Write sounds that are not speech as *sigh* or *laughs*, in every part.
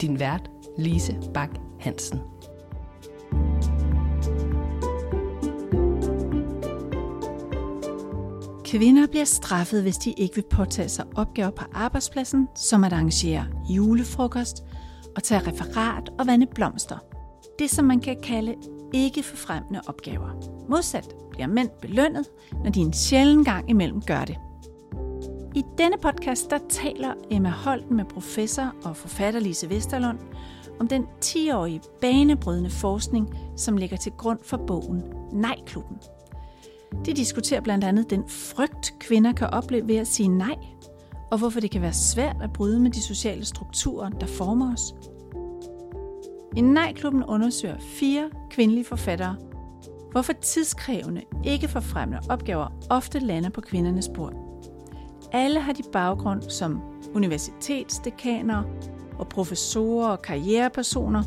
Din vært, Lise Bak Hansen. Kvinder bliver straffet, hvis de ikke vil påtage sig opgaver på arbejdspladsen, som at arrangere julefrokost og tage referat og vande blomster. Det, som man kan kalde ikke forfremmende opgaver. Modsat bliver mænd belønnet, når de en sjælden gang imellem gør det. I denne podcast der taler Emma Holten med professor og forfatter Lise Vesterlund om den 10-årige banebrydende forskning, som ligger til grund for bogen Nej-klubben. De diskuterer blandt andet den frygt, kvinder kan opleve ved at sige nej, og hvorfor det kan være svært at bryde med de sociale strukturer, der former os. I Nej-klubben undersøger fire kvindelige forfattere, hvorfor tidskrævende, ikke forfremmende opgaver ofte lander på kvindernes bord. Alle har de baggrund som universitetsdekaner og professorer og karrierepersoner,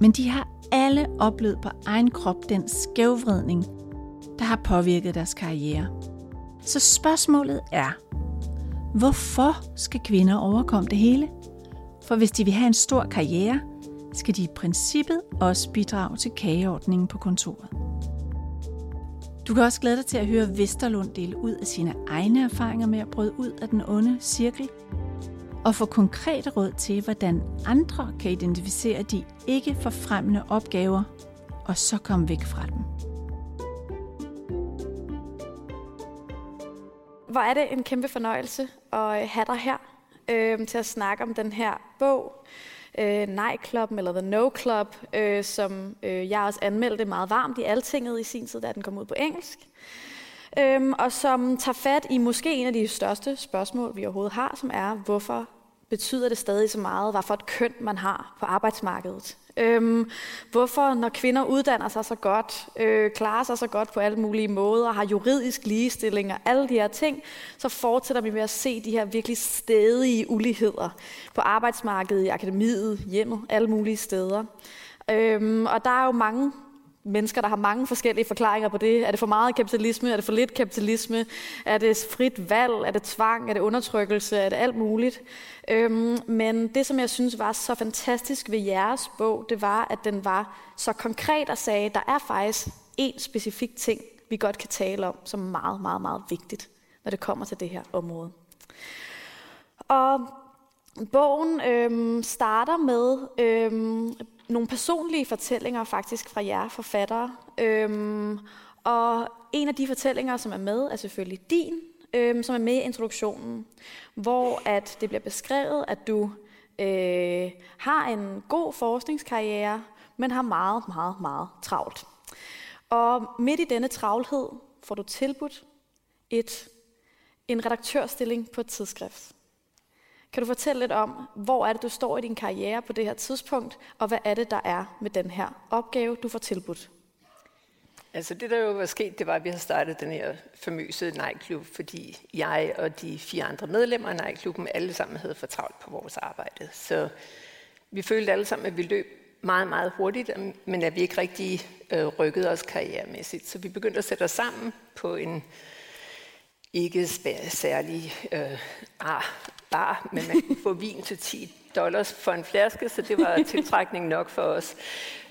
men de har alle oplevet på egen krop den skævvridning, der har påvirket deres karriere. Så spørgsmålet er, hvorfor skal kvinder overkomme det hele? For hvis de vil have en stor karriere, skal de i princippet også bidrage til kageordningen på kontoret. Du kan også glæde dig til at høre Vesterlund dele ud af sine egne erfaringer med at bryde ud af den onde cirkel, og få konkrete råd til, hvordan andre kan identificere de ikke forfremmende opgaver, og så komme væk fra dem. Hvor er det en kæmpe fornøjelse at have dig her øh, til at snakke om den her bog, øh, Nej-klubben eller The No Club, øh, som øh, jeg også anmeldte meget varmt i Altinget i sin tid, da den kom ud på engelsk. Øhm, og som tager fat i måske en af de største spørgsmål, vi overhovedet har, som er, hvorfor betyder det stadig så meget, hvad for et køn man har på arbejdsmarkedet. Øhm, hvorfor, når kvinder uddanner sig så godt, øh, klarer sig så godt på alle mulige måder, har juridisk ligestilling og alle de her ting, så fortsætter vi med at se de her virkelig stedige uligheder på arbejdsmarkedet, i akademiet, hjemmet, alle mulige steder. Øhm, og der er jo mange mennesker, der har mange forskellige forklaringer på det. Er det for meget kapitalisme? Er det for lidt kapitalisme? Er det frit valg? Er det tvang? Er det undertrykkelse? Er det alt muligt? Øhm, men det, som jeg synes var så fantastisk ved jeres bog, det var, at den var så konkret og sagde, at der er faktisk én specifik ting, vi godt kan tale om, som er meget, meget, meget vigtigt, når det kommer til det her område. Og bogen øhm, starter med øhm, nogle personlige fortællinger faktisk fra jer forfattere. Øhm, og en af de fortællinger, som er med, er selvfølgelig din, øhm, som er med i introduktionen, hvor at det bliver beskrevet, at du øh, har en god forskningskarriere, men har meget, meget, meget travlt. Og midt i denne travlhed får du tilbudt et, en redaktørstilling på et tidsskrift. Kan du fortælle lidt om, hvor er det, du står i din karriere på det her tidspunkt, og hvad er det, der er med den her opgave, du får tilbudt? Altså det, der jo var sket, det var, at vi har startet den her famøse nejklub, fordi jeg og de fire andre medlemmer af nejklubben alle sammen havde for travlt på vores arbejde. Så vi følte alle sammen, at vi løb meget, meget hurtigt, men at vi ikke rigtig øh, rykkede os karrieremæssigt. Så vi begyndte at sætte os sammen på en ikke særlig øh, ah, bar, men man kunne få vin til 10 dollars for en flaske, så det var tiltrækning nok for os.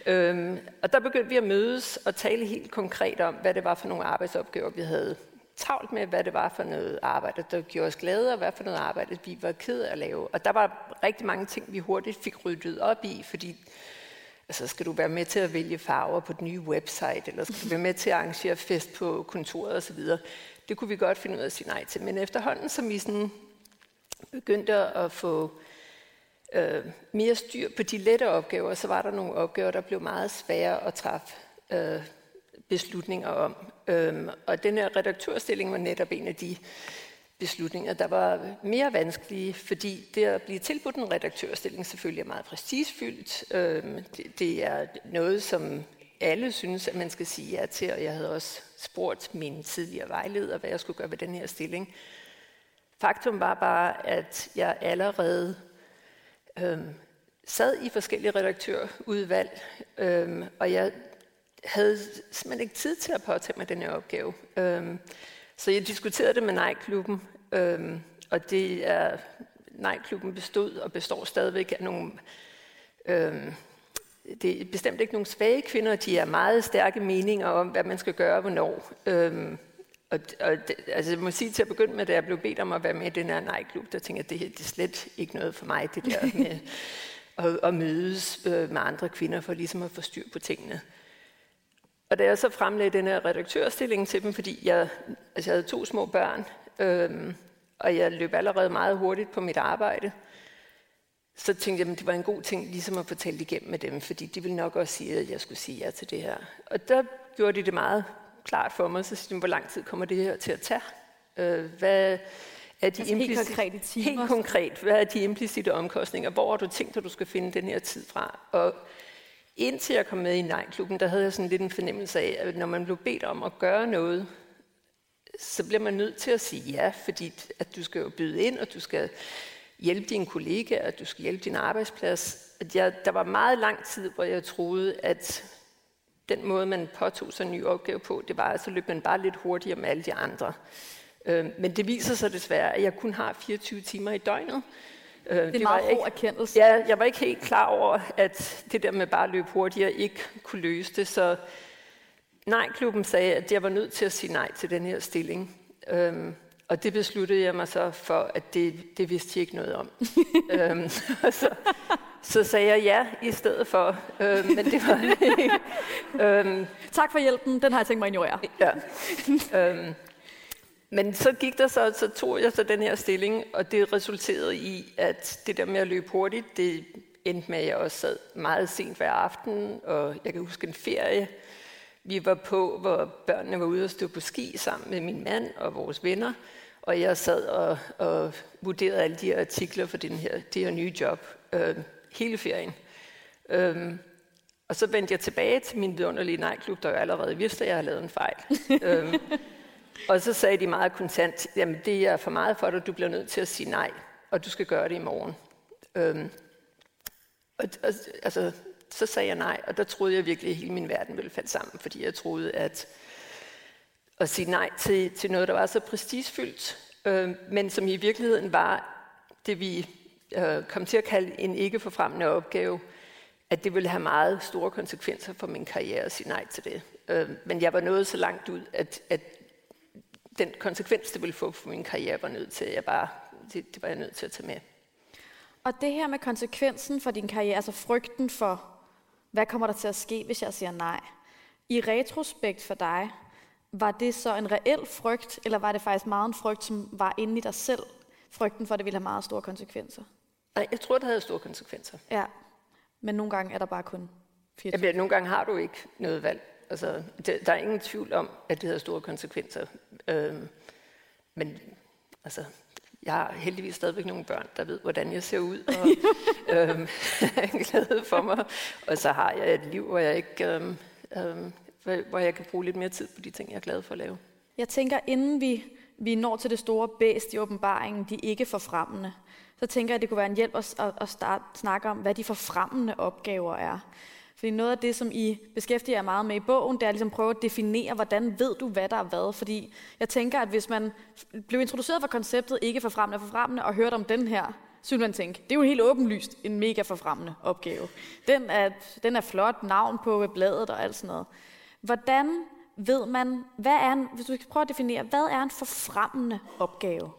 Øhm, og der begyndte vi at mødes og tale helt konkret om, hvad det var for nogle arbejdsopgaver, vi havde travlt med, hvad det var for noget arbejde, der gjorde os glade, og hvad for noget arbejde, vi var ked af at lave. Og der var rigtig mange ting, vi hurtigt fik ryddet op i, fordi altså, skal du være med til at vælge farver på den nye website, eller skal du være med til at arrangere fest på kontoret osv., det kunne vi godt finde ud af at sige nej til. Men efterhånden, som vi sådan begyndte at få øh, mere styr på de lette opgaver, så var der nogle opgaver, der blev meget svære at træffe øh, beslutninger om. Øhm, og den her redaktørstilling var netop en af de beslutninger, der var mere vanskelige, fordi det at blive tilbudt en redaktørstilling selvfølgelig er meget prestigefyldt. Øhm, det, det er noget, som alle synes, at man skal sige ja til, og jeg havde også spurgt min tidligere vejleder, hvad jeg skulle gøre ved den her stilling. Faktum var bare, at jeg allerede øhm, sad i forskellige redaktørudvalg, øhm, og jeg havde simpelthen ikke tid til at påtage mig den her opgave. Øhm, så jeg diskuterede det med Nej-klubben, øhm, og det er, Nej-klubben bestod og består stadigvæk af nogle, øhm, det er bestemt ikke nogle svage kvinder, de er meget stærke meninger om, hvad man skal gøre hvornår. Øhm, og, og altså jeg må sige til at begynde med, da jeg blev bedt om at være med i den her nej-klub, der tænkte jeg, at det, det er slet ikke noget for mig, det der med *laughs* at, at mødes øh, med andre kvinder for ligesom at få styr på tingene. Og da jeg så fremlagde den her redaktørstilling til dem, fordi jeg, altså jeg havde to små børn, øhm, og jeg løb allerede meget hurtigt på mit arbejde, så tænkte jeg, at det var en god ting ligesom at fortælle igennem med dem, fordi de ville nok også sige, at jeg skulle sige ja til det her. Og der gjorde de det meget klart for mig, så siger hvor lang tid kommer det her til at tage? Øh, hvad er de altså helt konkrete timer? Helt konkret, hvad er de implicite omkostninger? Hvor har du tænkt, at du skal finde den her tid fra? Og indtil jeg kom med i Nej-klubben, der havde jeg sådan lidt en fornemmelse af, at når man blev bedt om at gøre noget, så bliver man nødt til at sige ja, fordi at du skal jo byde ind, og du skal hjælpe dine kollegaer, at du skal hjælpe din arbejdsplads. At jeg, der var meget lang tid, hvor jeg troede, at den måde, man påtog sig en ny opgave på, det var, at så løb man bare lidt hurtigere med alle de andre. Øh, men det viser sig desværre, at jeg kun har 24 timer i døgnet. Øh, det er det meget hård erkendelse. Ja, jeg var ikke helt klar over, at det der med bare at løbe hurtigere ikke kunne løse det. Så nej-klubben sagde, at jeg var nødt til at sige nej til den her stilling. Øhm, og det besluttede jeg mig så for, at det, det vidste jeg ikke noget om. *laughs* øhm, så, så sagde jeg ja i stedet for. Øhm, men det var *laughs* øhm, Tak for hjælpen, den har jeg tænkt mig at ignorere. ja. Øhm, men så gik der så, så tog jeg så den her stilling, og det resulterede i, at det der med at løbe hurtigt, det endte med, at jeg også sad meget sent hver aften, og jeg kan huske en ferie, vi var på, hvor børnene var ude og stå på ski sammen med min mand og vores venner, og jeg sad og, og vurderede alle de her artikler for den her, det her nye job øh, hele ferien. Øhm, og så vendte jeg tilbage til min vidunderlige nejklub, der jo allerede vidste, at jeg havde lavet en fejl. øhm, og så sagde de meget kontant, jamen det er for meget for dig, du bliver nødt til at sige nej, og du skal gøre det i morgen. Øhm, og, og, altså, så sagde jeg nej, og der troede jeg virkelig, at hele min verden ville falde sammen, fordi jeg troede, at at sige nej til, til noget, der var så prestigefyldt, øh, men som i virkeligheden var det, vi øh, kom til at kalde en ikke forfremmende opgave, at det ville have meget store konsekvenser for min karriere at sige nej til det. Øh, men jeg var nået så langt ud, at, at den konsekvens, det ville få for min karriere, var nødt til, at jeg bare, det, det var jeg nødt til at tage med. Og det her med konsekvensen for din karriere, altså frygten for, hvad kommer der til at ske, hvis jeg siger nej? I retrospekt for dig, var det så en reel frygt, eller var det faktisk meget en frygt, som var inde i dig selv? Frygten for, at det ville have meget store konsekvenser? Nej, jeg tror, det havde store konsekvenser. Ja, men nogle gange er der bare kun 24. Ja, nogle gange har du ikke noget valg. Altså, det, der er ingen tvivl om, at det havde store konsekvenser. Øhm, men altså, jeg har heldigvis stadigvæk nogle børn, der ved, hvordan jeg ser ud, og *laughs* øhm, *laughs* er glade for mig. Og så har jeg et liv, hvor jeg ikke... Øhm, øhm, hvor jeg kan bruge lidt mere tid på de ting, jeg er glad for at lave. Jeg tænker, inden vi, vi når til det store bæst i åbenbaringen, de ikke forfremmende, så tænker jeg, at det kunne være en hjælp at, at, starte, snakke om, hvad de forfremmende opgaver er. Fordi noget af det, som I beskæftiger jer meget med i bogen, det er ligesom prøve at definere, hvordan ved du, hvad der er hvad. Fordi jeg tænker, at hvis man blev introduceret for konceptet ikke forfremmende og forfremmende, og hørte om den her, så ville man tænke, det er jo helt åbenlyst en mega forfremmende opgave. Den er, den er flot, navn på bladet og alt sådan noget. Hvordan ved man, hvad er en, hvis du skal prøve at definere, hvad er en forfremmende opgave?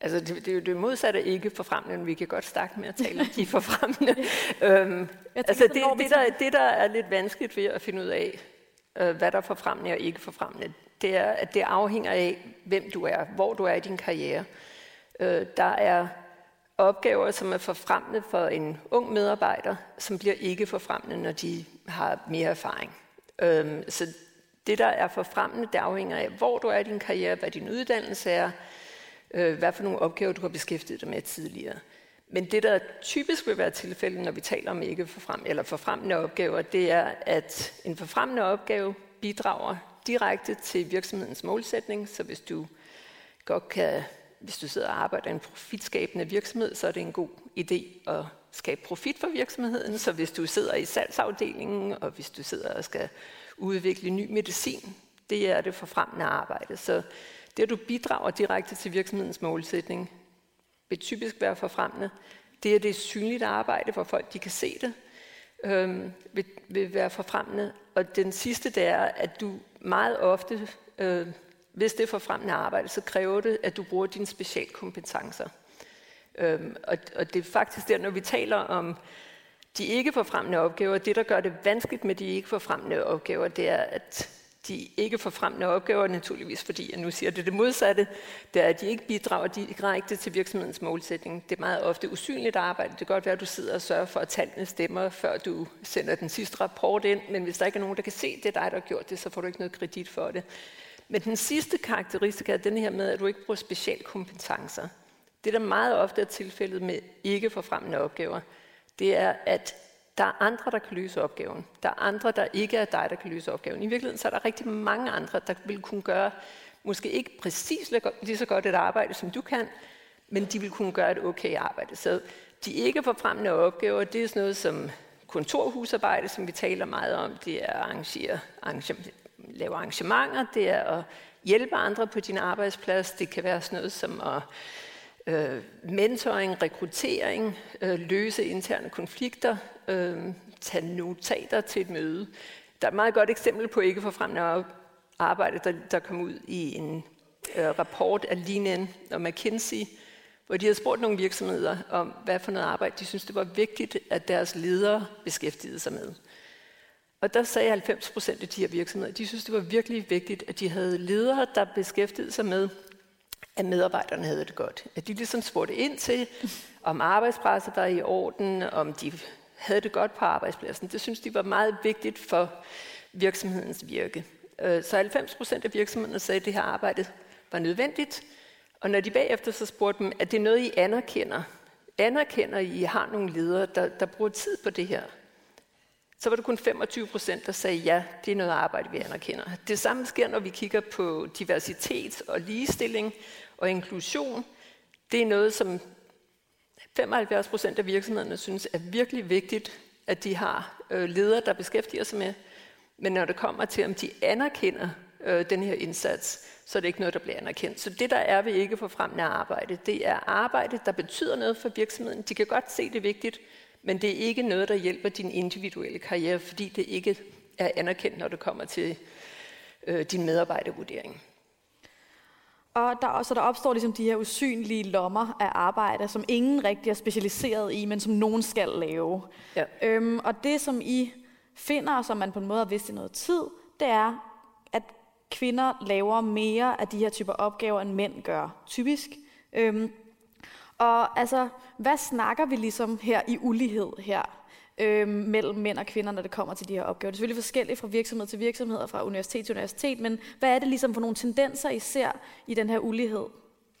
Altså, det, det er jo det modsatte ikke forfremmende, men vi kan godt starte med at tale om de forfremmende. *laughs* øhm, altså, det, det, der, det, der er lidt vanskeligt ved at finde ud af, øh, hvad der er forfremmende og ikke forfremmende, det er, at det afhænger af, hvem du er, hvor du er i din karriere. Øh, der er opgaver, som er forfremmende for en ung medarbejder, som bliver ikke forfremmende, når de har mere erfaring. Øhm, så det, der er forfremmende, det afhænger af, hvor du er i din karriere, hvad din uddannelse er, øh, hvad for nogle opgaver du har beskæftiget dig med tidligere. Men det, der typisk vil være tilfældet, når vi taler om ikke forfrem, eller forfremmende opgaver, det er, at en forfremmende opgave bidrager direkte til virksomhedens målsætning. Så hvis du godt kan, hvis du sidder og arbejder i en profitskabende virksomhed, så er det en god idé at skabe profit for virksomheden. Så hvis du sidder i salgsafdelingen, og hvis du sidder og skal udvikle ny medicin, det er det forfremmende arbejde. Så det, at du bidrager direkte til virksomhedens målsætning, vil typisk være forfremmende. Det er det synligt arbejde, hvor folk de kan se det, øh, vil, vil være forfremmende. Og den sidste, det er, at du meget ofte, øh, hvis det er forfremmende arbejde, så kræver det, at du bruger dine specialkompetencer. Øhm, og, og det er faktisk der, når vi taler om de ikke forfremmende opgaver, det der gør det vanskeligt med de ikke forfremmende opgaver, det er, at de ikke forfremmende opgaver, naturligvis fordi jeg nu siger det det modsatte, det er, at de ikke bidrager direkte til virksomhedens målsætning. Det er meget ofte usynligt arbejde. Det kan godt være, at du sidder og sørger for, at tallene stemmer, før du sender den sidste rapport ind, men hvis der ikke er nogen, der kan se, det er dig, der har gjort det, så får du ikke noget kredit for det. Men den sidste karakteristik er den her med, at du ikke bruger specialkompetencer. Det, der meget ofte er tilfældet med ikke forfremmende opgaver, det er, at der er andre, der kan løse opgaven. Der er andre, der ikke er dig, der kan løse opgaven. I virkeligheden så er der rigtig mange andre, der vil kunne gøre måske ikke præcis lige så godt et arbejde, som du kan, men de vil kunne gøre et okay arbejde. Så de ikke forfremmende opgaver, det er sådan noget som kontorhusarbejde, som vi taler meget om. Det er at arrangere, arrangere, lave arrangementer, det er at hjælpe andre på din arbejdsplads. Det kan være sådan noget som at øh, mentoring, rekruttering, øh, løse interne konflikter, øh, tage notater til et møde. Der er et meget godt eksempel på ikke forfremmende arbejde, der, der kom ud i en øh, rapport af Linen og McKinsey, hvor de havde spurgt nogle virksomheder om, hvad for noget arbejde de synes det var vigtigt, at deres ledere beskæftigede sig med. Og der sagde 90 procent af de her virksomheder, de synes det var virkelig vigtigt, at de havde ledere, der beskæftigede sig med at medarbejderne havde det godt. At de ligesom spurgte ind til, om arbejdspresset var i orden, om de havde det godt på arbejdspladsen. Det synes de var meget vigtigt for virksomhedens virke. Øh, så 90 procent af virksomhederne sagde, at det her arbejde var nødvendigt. Og når de bagefter så spurgte dem, at det er noget, I anerkender, anerkender I, I har nogle ledere, der, der bruger tid på det her, så var det kun 25 procent, der sagde, ja, det er noget arbejde, vi anerkender. Det samme sker, når vi kigger på diversitet og ligestilling og inklusion. Det er noget, som 75 procent af virksomhederne synes er virkelig vigtigt, at de har øh, ledere, der beskæftiger sig med. Men når det kommer til, om de anerkender øh, den her indsats, så er det ikke noget, der bliver anerkendt. Så det, der er ved ikke for fremmende arbejde, det er arbejde, der betyder noget for virksomheden. De kan godt se det er vigtigt, men det er ikke noget, der hjælper din individuelle karriere, fordi det ikke er anerkendt, når det kommer til øh, din medarbejdervurdering. Og der, så der opstår ligesom de her usynlige lommer af arbejde, som ingen rigtig er specialiseret i, men som nogen skal lave. Ja. Øhm, og det, som I finder, og som man på en måde har vidst i noget tid, det er, at kvinder laver mere af de her typer opgaver, end mænd gør, typisk. Øhm, og altså, hvad snakker vi ligesom her i ulighed her øh, mellem mænd og kvinder, når det kommer til de her opgaver? Det er selvfølgelig forskelligt fra virksomhed til virksomhed og fra universitet til universitet, men hvad er det ligesom for nogle tendenser, I ser i den her ulighed?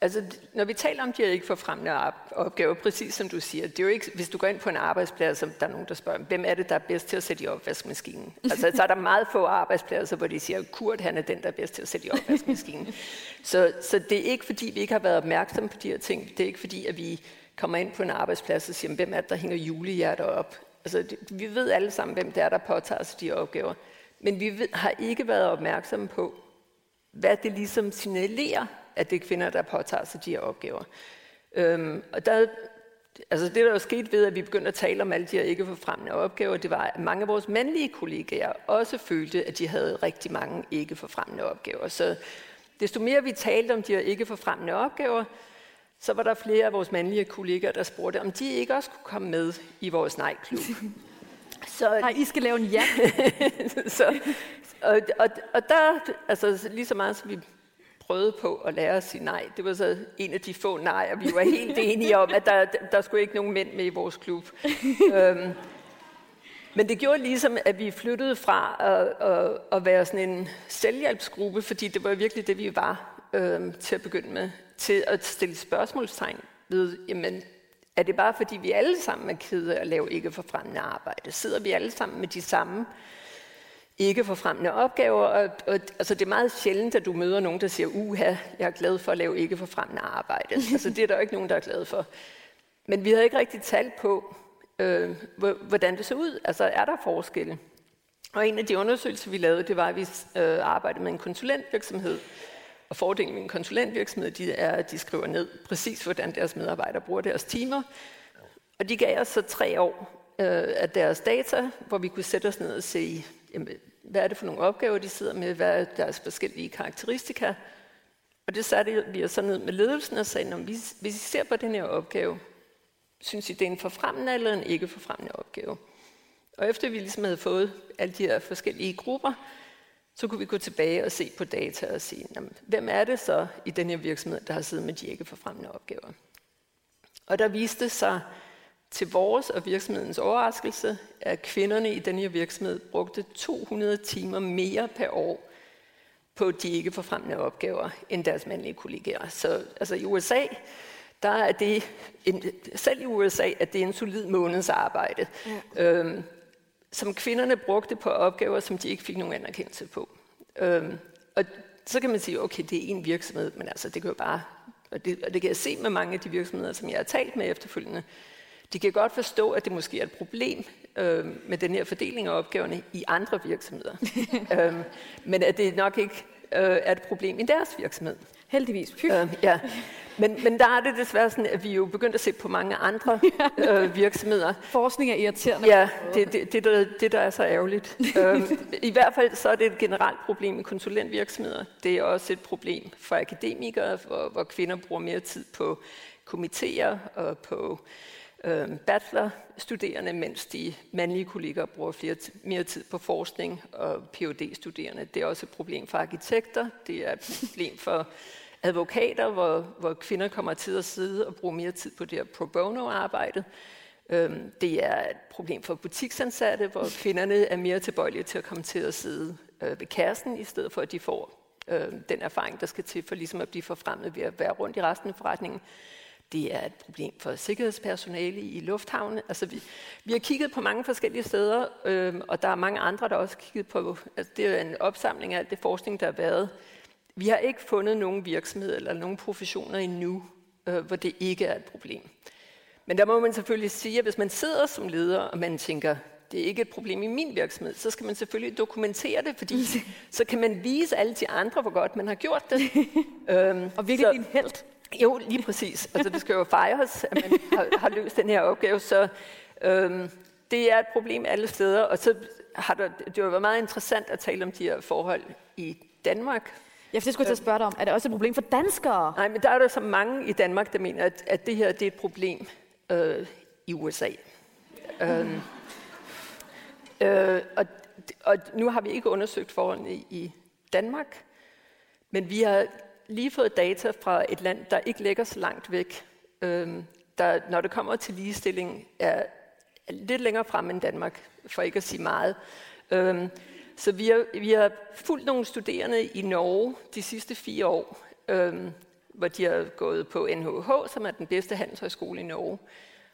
Altså, når vi taler om de her ikke forfremmende opgaver, præcis som du siger, det er jo ikke, hvis du går ind på en arbejdsplads, så der er nogen, der spørger, hvem er det, der er bedst til at sætte i opvaskemaskinen? *laughs* Altså, så er der meget få arbejdspladser, hvor de siger, Kurt, han er den, der er bedst til at sætte i opvaskemaskinen. *laughs* så, så det er ikke, fordi vi ikke har været opmærksomme på de her ting. Det er ikke, fordi at vi kommer ind på en arbejdsplads og siger, hvem er det, der hænger julehjerter op? Altså, det, vi ved alle sammen, hvem det er, der påtager sig de her opgaver. Men vi ved, har ikke været opmærksomme på, hvad det ligesom signalerer at det er kvinder, der påtager sig de her opgaver. Øhm, og der, altså det, der er sket ved, at vi begyndte at tale om alle de her ikke forfremmende opgaver, det var, at mange af vores mandlige kollegaer også følte, at de havde rigtig mange ikke forfremmende opgaver. Så desto mere vi talte om de her ikke forfremmende opgaver, så var der flere af vores mandlige kollegaer, der spurgte, om de ikke også kunne komme med i vores nej-klub. *laughs* Så, Nej, I skal lave en ja. *laughs* så, og, og, og der, altså lige så meget som vi prøvede på at lære at sige nej. Det var så en af de få nej, og vi var helt enige om, at der, der skulle ikke nogen mænd med i vores klub. øhm, men det gjorde ligesom, at vi flyttede fra at, at, at være sådan en selvhjælpsgruppe, fordi det var virkelig det, vi var øhm, til at begynde med, til at stille spørgsmålstegn ved, jamen, er det bare fordi vi alle sammen er kede af at lave ikke forfremmende arbejde? Sidder vi alle sammen med de samme ikke forfremmende opgaver? Og, og, altså det er meget sjældent, at du møder nogen, der siger, uha, jeg er glad for at lave ikke forfremmende arbejde. *laughs* altså det er der ikke nogen, der er glad for. Men vi havde ikke rigtig talt på, øh, hvordan det så ud. Altså er der forskelle? Og en af de undersøgelser, vi lavede, det var, at vi øh, arbejdede med en konsulentvirksomhed. Og fordelen med en konsulentvirksomhed, de er, at de skriver ned præcis, hvordan deres medarbejdere bruger deres timer. Og de gav os så tre år øh, af deres data, hvor vi kunne sætte os ned og se, jamen, hvad er det for nogle opgaver, de sidder med, hvad er deres forskellige karakteristika. Og det satte vi os så ned med ledelsen og sagde, hvis, hvis I ser på den her opgave, synes I, det er en forfremmende eller en ikke forfremmende opgave? Og efter vi ligesom havde fået alle de her forskellige grupper, så kunne vi gå tilbage og se på data og sige, jamen, hvem er det så i den her virksomhed, der har siddet med de ikke forfremmende opgaver? Og der viste sig til vores og virksomhedens overraskelse, at kvinderne i den her virksomhed brugte 200 timer mere per år på de ikke forfremmende opgaver end deres mandlige kollegaer. Så altså i USA, der er det, en, selv i USA, at det er en solid måneds arbejde. Ja. Øhm, som kvinderne brugte på opgaver, som de ikke fik nogen anerkendelse på. Øhm, og så kan man sige, okay, det er en virksomhed, men altså, det kan jo bare, og det, og det kan jeg se med mange af de virksomheder, som jeg har talt med efterfølgende, de kan godt forstå, at det måske er et problem øh, med den her fordeling af opgaverne i andre virksomheder. *laughs* øhm, men at det nok ikke øh, er et problem i deres virksomhed. Heldigvis. Øh, ja. Men, men der er det desværre sådan, at vi jo begyndt at se på mange andre *laughs* øh, virksomheder. Forskning er irriterende. Ja, det, det, det, der, det der er så ærgerligt. *laughs* øh, I hvert fald så er det et generelt problem i konsulentvirksomheder. Det er også et problem for akademikere, hvor, hvor kvinder bruger mere tid på komitéer og på øh, øh, bachelorstuderende, mens de mandlige kolleger bruger flere, mere tid på forskning og phd studerende Det er også et problem for arkitekter. Det er et problem for advokater, hvor, hvor kvinder kommer til at sidde og bruge mere tid på det her pro bono-arbejde. Øhm, det er et problem for butiksansatte, hvor kvinderne er mere tilbøjelige til at komme til at sidde øh, ved kassen, i stedet for at de får øh, den erfaring, der skal til for ligesom at blive forfremmet ved at være rundt i resten af forretningen. Det er et problem for sikkerhedspersonale i lufthavne. Altså vi, vi har kigget på mange forskellige steder, øh, og der er mange andre, der også har kigget på, altså det er en opsamling af alt det forskning, der har været. Vi har ikke fundet nogen virksomhed eller nogen professioner endnu, øh, hvor det ikke er et problem. Men der må man selvfølgelig sige, at hvis man sidder som leder, og man tænker, det er ikke et problem i min virksomhed, så skal man selvfølgelig dokumentere det, fordi *laughs* så kan man vise alle de andre, hvor godt man har gjort det. *laughs* øhm, og virkelig din held. Jo, lige præcis. Altså, det skal jo fejres, at man har, har løst den her opgave. Så øhm, det er et problem alle steder. Og så har der, det har været meget interessant at tale om de her forhold i Danmark. Ja, for det skulle jeg spørge dig om. Er det også et problem for danskere? Nej, men der er der så mange i Danmark, der mener, at, at det her det er et problem øh, i USA. Mm. Øhm, øh, og, og nu har vi ikke undersøgt forholdene i Danmark, men vi har lige fået data fra et land, der ikke ligger så langt væk, øh, der, når det kommer til ligestilling, er lidt længere frem end Danmark, for ikke at sige meget. Øh, så vi har, vi har fulgt nogle studerende i Norge de sidste fire år, øh, hvor de har gået på NHH, som er den bedste handelshøjskole i Norge,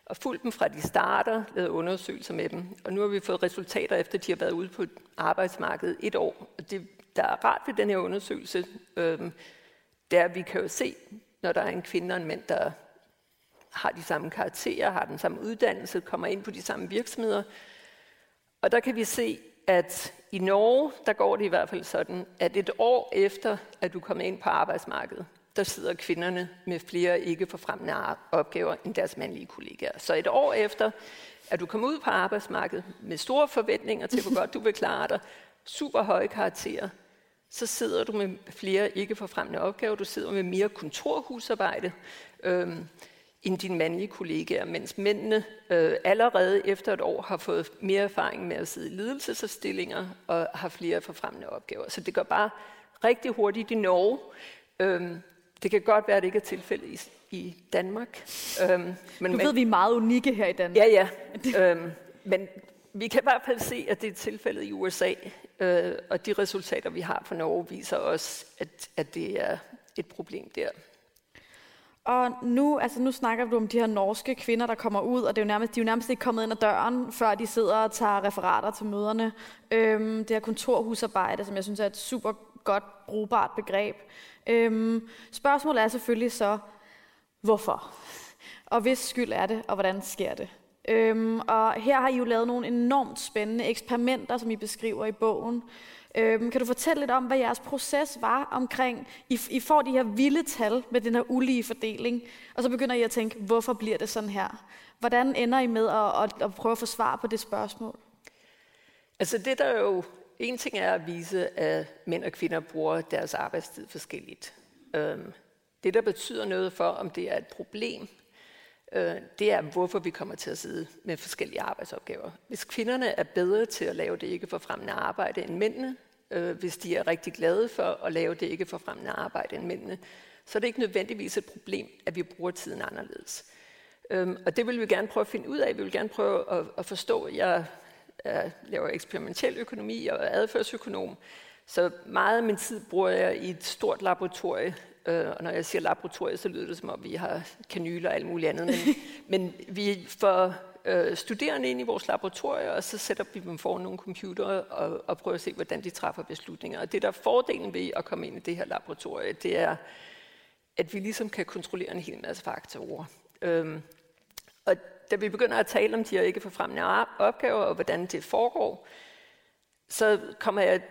og fulgt dem fra de starter, lavet undersøgelser med dem. Og nu har vi fået resultater, efter de har været ude på arbejdsmarkedet et år. Og det, der er rart ved den her undersøgelse, øh, det er, at vi kan jo se, når der er en kvinde og en mand, der har de samme karakterer, har den samme uddannelse, kommer ind på de samme virksomheder. Og der kan vi se, at i Norge, der går det i hvert fald sådan, at et år efter, at du kommer ind på arbejdsmarkedet, der sidder kvinderne med flere ikke forfremmende opgaver end deres mandlige kollegaer. Så et år efter, at du kommer ud på arbejdsmarkedet med store forventninger til, hvor godt du vil klare dig, super høje karakterer, så sidder du med flere ikke forfremmende opgaver. Du sidder med mere kontorhusarbejde øhm, end dine mandlige kollegaer, mens mændene øh, allerede efter et år har fået mere erfaring med at sidde i ledelsesindstillinger og har flere forfremmende opgaver. Så det går bare rigtig hurtigt i Norge. Øhm, det kan godt være, at det ikke er tilfældet i, i Danmark. Øhm, men du ved, vi er meget unikke her i Danmark. Ja, ja. *laughs* øhm, men vi kan i hvert fald se, at det er tilfældet i USA, øh, og de resultater, vi har fra Norge, viser også, at, at det er et problem der. Og nu, altså nu snakker du om de her norske kvinder, der kommer ud, og det er jo nærmest, de er jo nærmest ikke kommet ind ad døren, før de sidder og tager referater til møderne. Øhm, det her kontorhusarbejde, som jeg synes er et super godt, brugbart begreb. Øhm, spørgsmålet er selvfølgelig så, hvorfor? Og hvis skyld er det, og hvordan sker det? Øhm, og her har I jo lavet nogle enormt spændende eksperimenter, som I beskriver i bogen. Øhm, kan du fortælle lidt om, hvad jeres proces var omkring, I, I får de her vilde tal med den her ulige fordeling, og så begynder I at tænke, hvorfor bliver det sådan her? Hvordan ender I med at, at, at prøve at få svar på det spørgsmål? Altså det der jo, en ting er at vise, at mænd og kvinder bruger deres arbejdstid forskelligt. Øhm, det der betyder noget for, om det er et problem, øh, det er, hvorfor vi kommer til at sidde med forskellige arbejdsopgaver. Hvis kvinderne er bedre til at lave det ikke forfremmende arbejde end mændene, øh, hvis de er rigtig glade for at lave det ikke forfremmende arbejde end mændene, så er det ikke nødvendigvis et problem, at vi bruger tiden anderledes. Øhm, og det vil vi gerne prøve at finde ud af. Vi vil gerne prøve at, at forstå. Jeg, jeg laver eksperimentel økonomi og er adfærdsøkonom, så meget af min tid bruger jeg i et stort laboratorie. Øh, og når jeg siger laboratorie, så lyder det som om, vi har kanyler og alt muligt andet. Men, *laughs* men vi får øh, studerende ind i vores laboratorier, og så sætter vi dem foran nogle computere og, og prøver at se, hvordan de træffer beslutninger. Og det, der er fordelen ved at komme ind i det her laboratorie, det er, at vi ligesom kan kontrollere en hel masse faktorer. Øhm, og da vi begynder at tale om de her ikke forfremmende opgaver, og hvordan det foregår, så kommer jeg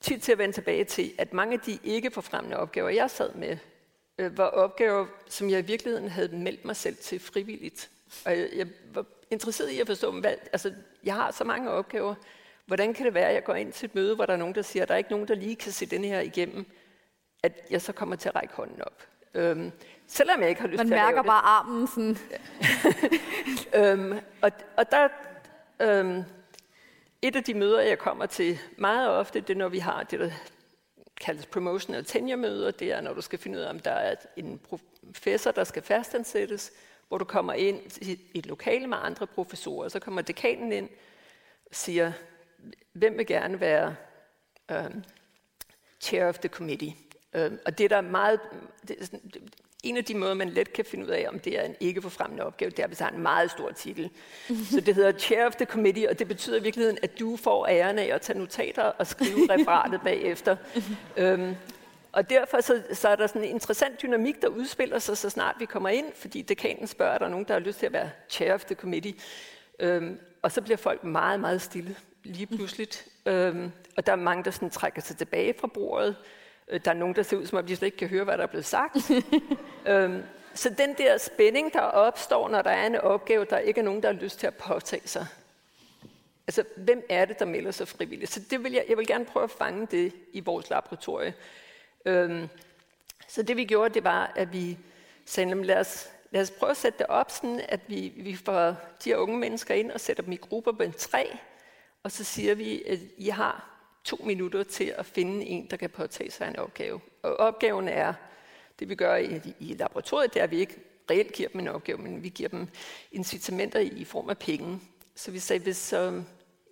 tit til at vende tilbage til, at mange af de ikke forfremmende opgaver, jeg sad med, øh, var opgaver, som jeg i virkeligheden havde meldt mig selv til frivilligt. Og jeg, jeg var interesseret i at forstå, hvad, altså, jeg har så mange opgaver. Hvordan kan det være, at jeg går ind til et møde, hvor der er nogen, der siger, at der er ikke nogen, der lige kan se den her igennem, at jeg så kommer til at række hånden op. Øhm, selvom jeg ikke har lyst Man til at mærker lave bare armen sådan. *laughs* øhm, og, og der, øhm, et af de møder, jeg kommer til meget ofte, det er, når vi har det, der kaldes promotion og tenure møder. Det er, når du skal finde ud af, om der er en professor, der skal fastansættes, hvor du kommer ind i et lokale med andre professorer, så kommer dekanen ind og siger, hvem vil gerne være um, chair of the committee? Um, og det der er meget, det en af de måder, man let kan finde ud af, om det er en ikke forfremmende opgave, det er, hvis der er en meget stor titel. Så det hedder Chair of the Committee, og det betyder i virkeligheden, at du får æren af at tage notater og skrive referatet bagefter. Um, *laughs* og derfor så, så er der sådan en interessant dynamik, der udspiller sig, så snart vi kommer ind, fordi dekanen spørger, er der nogen, der har lyst til at være chair of the committee? Øhm, og så bliver folk meget, meget stille lige pludseligt. Øhm, og der er mange, der sådan trækker sig tilbage fra bordet. Øh, der er nogen, der ser ud, som om de slet ikke kan høre, hvad der er blevet sagt. *laughs* øhm, så den der spænding, der opstår, når der er en opgave, der ikke er nogen, der har lyst til at påtage sig. Altså, hvem er det, der melder sig frivilligt? Så det vil jeg, jeg vil gerne prøve at fange det i vores laboratorie. Øhm, så det vi gjorde, det var, at vi sagde, lad os, lad os prøve at sætte det op, sådan at vi, vi får de her unge mennesker ind og sætter dem i grupper på en træ, og så siger vi, at I har to minutter til at finde en, der kan påtage sig en opgave. Og opgaven er, det vi gør i, i laboratoriet, det er, at vi ikke reelt giver dem en opgave, men vi giver dem incitamenter i form af penge. Så vi sagde, hvis um,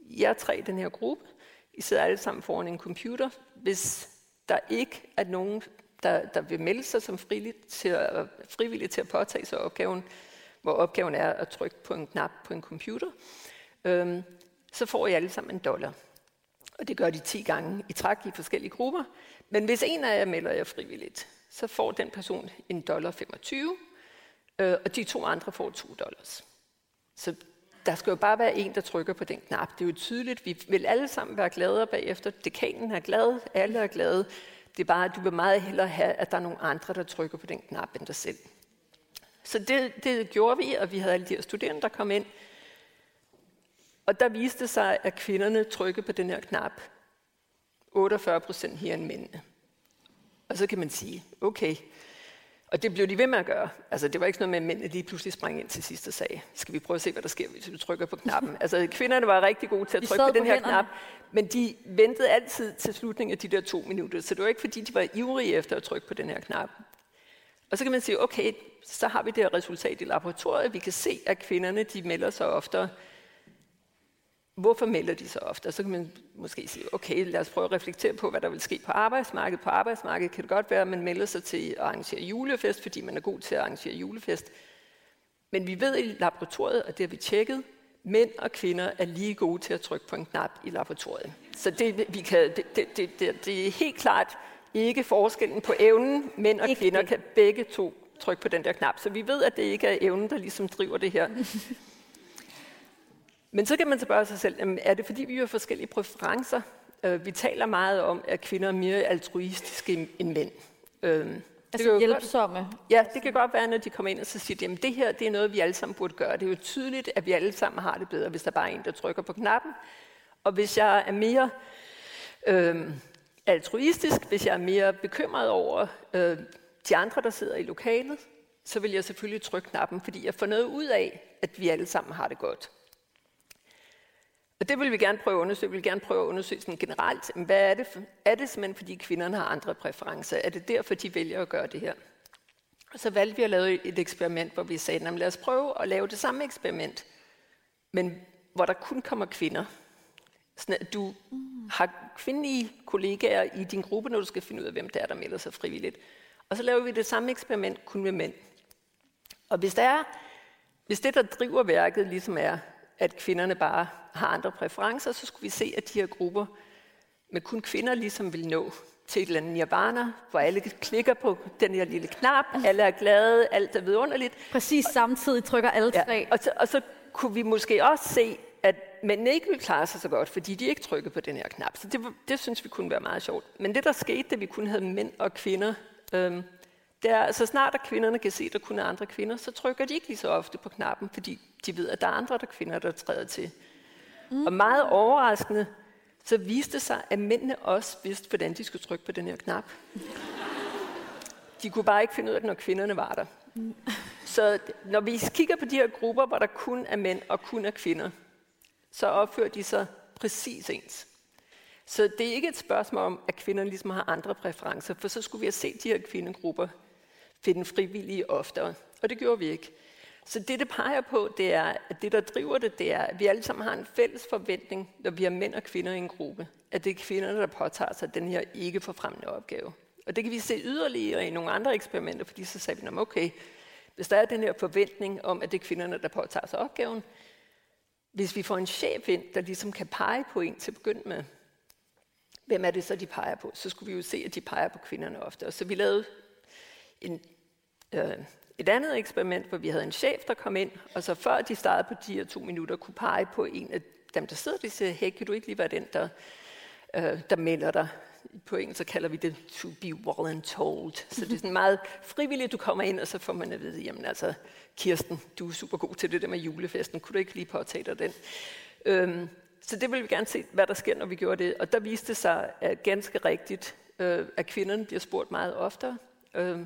jer tre i den her gruppe, I sidder alle sammen foran en computer, hvis der ikke er nogen, der, der vil melde sig som frivilligt til, at, frivilligt til at påtage sig opgaven, hvor opgaven er at trykke på en knap på en computer, øh, så får I alle sammen en dollar. Og det gør de 10 gange i træk i forskellige grupper. Men hvis en af jer melder jer frivilligt, så får den person en dollar 25, øh, og de to andre får 2 dollars. Så der skal jo bare være en, der trykker på den knap. Det er jo tydeligt, vi vil alle sammen være glade bagefter. Dekanen er glad, alle er glade. Det er bare, at du vil meget hellere have, at der er nogle andre, der trykker på den knap end dig selv. Så det, det gjorde vi, og vi havde alle de her studerende, der kom ind. Og der viste sig, at kvinderne trykkede på den her knap 48 procent her end mændene. Og så kan man sige, okay, og det blev de ved med at gøre. Altså, det var ikke noget med, at mændene lige pludselig sprang ind til sidst og sagde, skal vi prøve at se, hvad der sker, hvis vi trykker på knappen. altså, kvinderne var rigtig gode til at trykke på den her hænderne. knap, men de ventede altid til slutningen af de der to minutter. Så det var ikke, fordi de var ivrige efter at trykke på den her knap. Og så kan man sige, okay, så har vi det her resultat i laboratoriet. Vi kan se, at kvinderne de melder sig oftere. Hvorfor melder de så ofte? Og så kan man måske sige, okay, lad os prøve at reflektere på, hvad der vil ske på arbejdsmarkedet. På arbejdsmarkedet kan det godt være, at man melder sig til at arrangere julefest, fordi man er god til at arrangere julefest. Men vi ved i laboratoriet, og det har vi tjekket, mænd og kvinder er lige gode til at trykke på en knap i laboratoriet. Så det, vi kan, det, det, det, det, det er helt klart ikke forskellen på evnen. Mænd og ikke kvinder det. kan begge to trykke på den der knap. Så vi ved, at det ikke er evnen, der ligesom driver det her. Men så kan man spørge sig selv, jamen, er det fordi, vi har forskellige præferencer? Uh, vi taler meget om, at kvinder er mere altruistiske end mænd. Altså det hjælpsomme? Godt, ja, det kan godt være, når de kommer ind og så siger, jamen det her det er noget, vi alle sammen burde gøre. Det er jo tydeligt, at vi alle sammen har det bedre, hvis der bare er en, der trykker på knappen. Og hvis jeg er mere øh, altruistisk, hvis jeg er mere bekymret over øh, de andre, der sidder i lokalet, så vil jeg selvfølgelig trykke knappen, fordi jeg får noget ud af, at vi alle sammen har det godt. Og det vil vi gerne prøve at undersøge. Vi vil gerne prøve at undersøge sådan generelt. Hvad er det? For? Er det simpelthen, fordi kvinderne har andre præferencer? Er det derfor, de vælger at gøre det her? Og så valgte vi at lave et eksperiment, hvor vi sagde, lad os prøve at lave det samme eksperiment, men hvor der kun kommer kvinder. Sådan at du mm. har kvindelige kollegaer i din gruppe, når du skal finde ud af, hvem det er, der melder sig frivilligt. Og så laver vi det samme eksperiment kun med mænd. Og hvis, der er, hvis det, der driver værket, ligesom er, at kvinderne bare har andre præferencer, så skulle vi se, at de her grupper med kun kvinder ligesom vil nå til et eller andet nirvana, hvor alle klikker på den her lille knap, alle er glade, alt er vidunderligt. Præcis samtidig trykker alle tre. Ja, og, så, og så kunne vi måske også se, at mændene ikke ville klare sig så godt, fordi de ikke trykkede på den her knap. Så det, det synes vi kunne være meget sjovt. Men det, der skete, da vi kun havde mænd og kvinder, øhm, det er, så snart at kvinderne kan se, at der kun er andre kvinder, så trykker de ikke lige så ofte på knappen, fordi de ved, at der er andre der kvinder, der træder til. Mm. Og meget overraskende, så viste det sig, at mændene også vidste, hvordan de skulle trykke på den her knap. De kunne bare ikke finde ud af det, når kvinderne var der. Mm. Så når vi kigger på de her grupper, hvor der kun er mænd og kun er kvinder, så opfører de sig præcis ens. Så det er ikke et spørgsmål om, at kvinderne ligesom har andre præferencer, for så skulle vi have set de her kvindegrupper finde frivillige oftere. Og det gjorde vi ikke. Så det, det peger på, det er, at det, der driver det, det er, at vi alle sammen har en fælles forventning, når vi har mænd og kvinder i en gruppe, at det er kvinderne, der påtager sig den her ikke forfremmende opgave. Og det kan vi se yderligere i nogle andre eksperimenter, fordi så sagde vi, okay, hvis der er den her forventning om, at det er kvinderne, der påtager sig opgaven, hvis vi får en chef ind, der ligesom kan pege på en til at begynde med, hvem er det så, de peger på? Så skulle vi jo se, at de peger på kvinderne ofte. Og så vi lavede en, øh, et andet eksperiment, hvor vi havde en chef, der kom ind, og så før de startede på de her to minutter, kunne pege på en af dem, der sidder, de siger, hey, kan du ikke lige være den, der, øh, der melder dig? På engelsk så kalder vi det to be well and told. Så det er sådan meget frivilligt, du kommer ind, og så får man at vide, jamen altså, Kirsten, du er super god til det der med julefesten, kunne du ikke lige påtage dig den? Øhm, så det vil vi gerne se, hvad der sker, når vi gjorde det. Og der viste det sig at ganske rigtigt, øh, at kvinderne bliver spurgt meget oftere. Øh,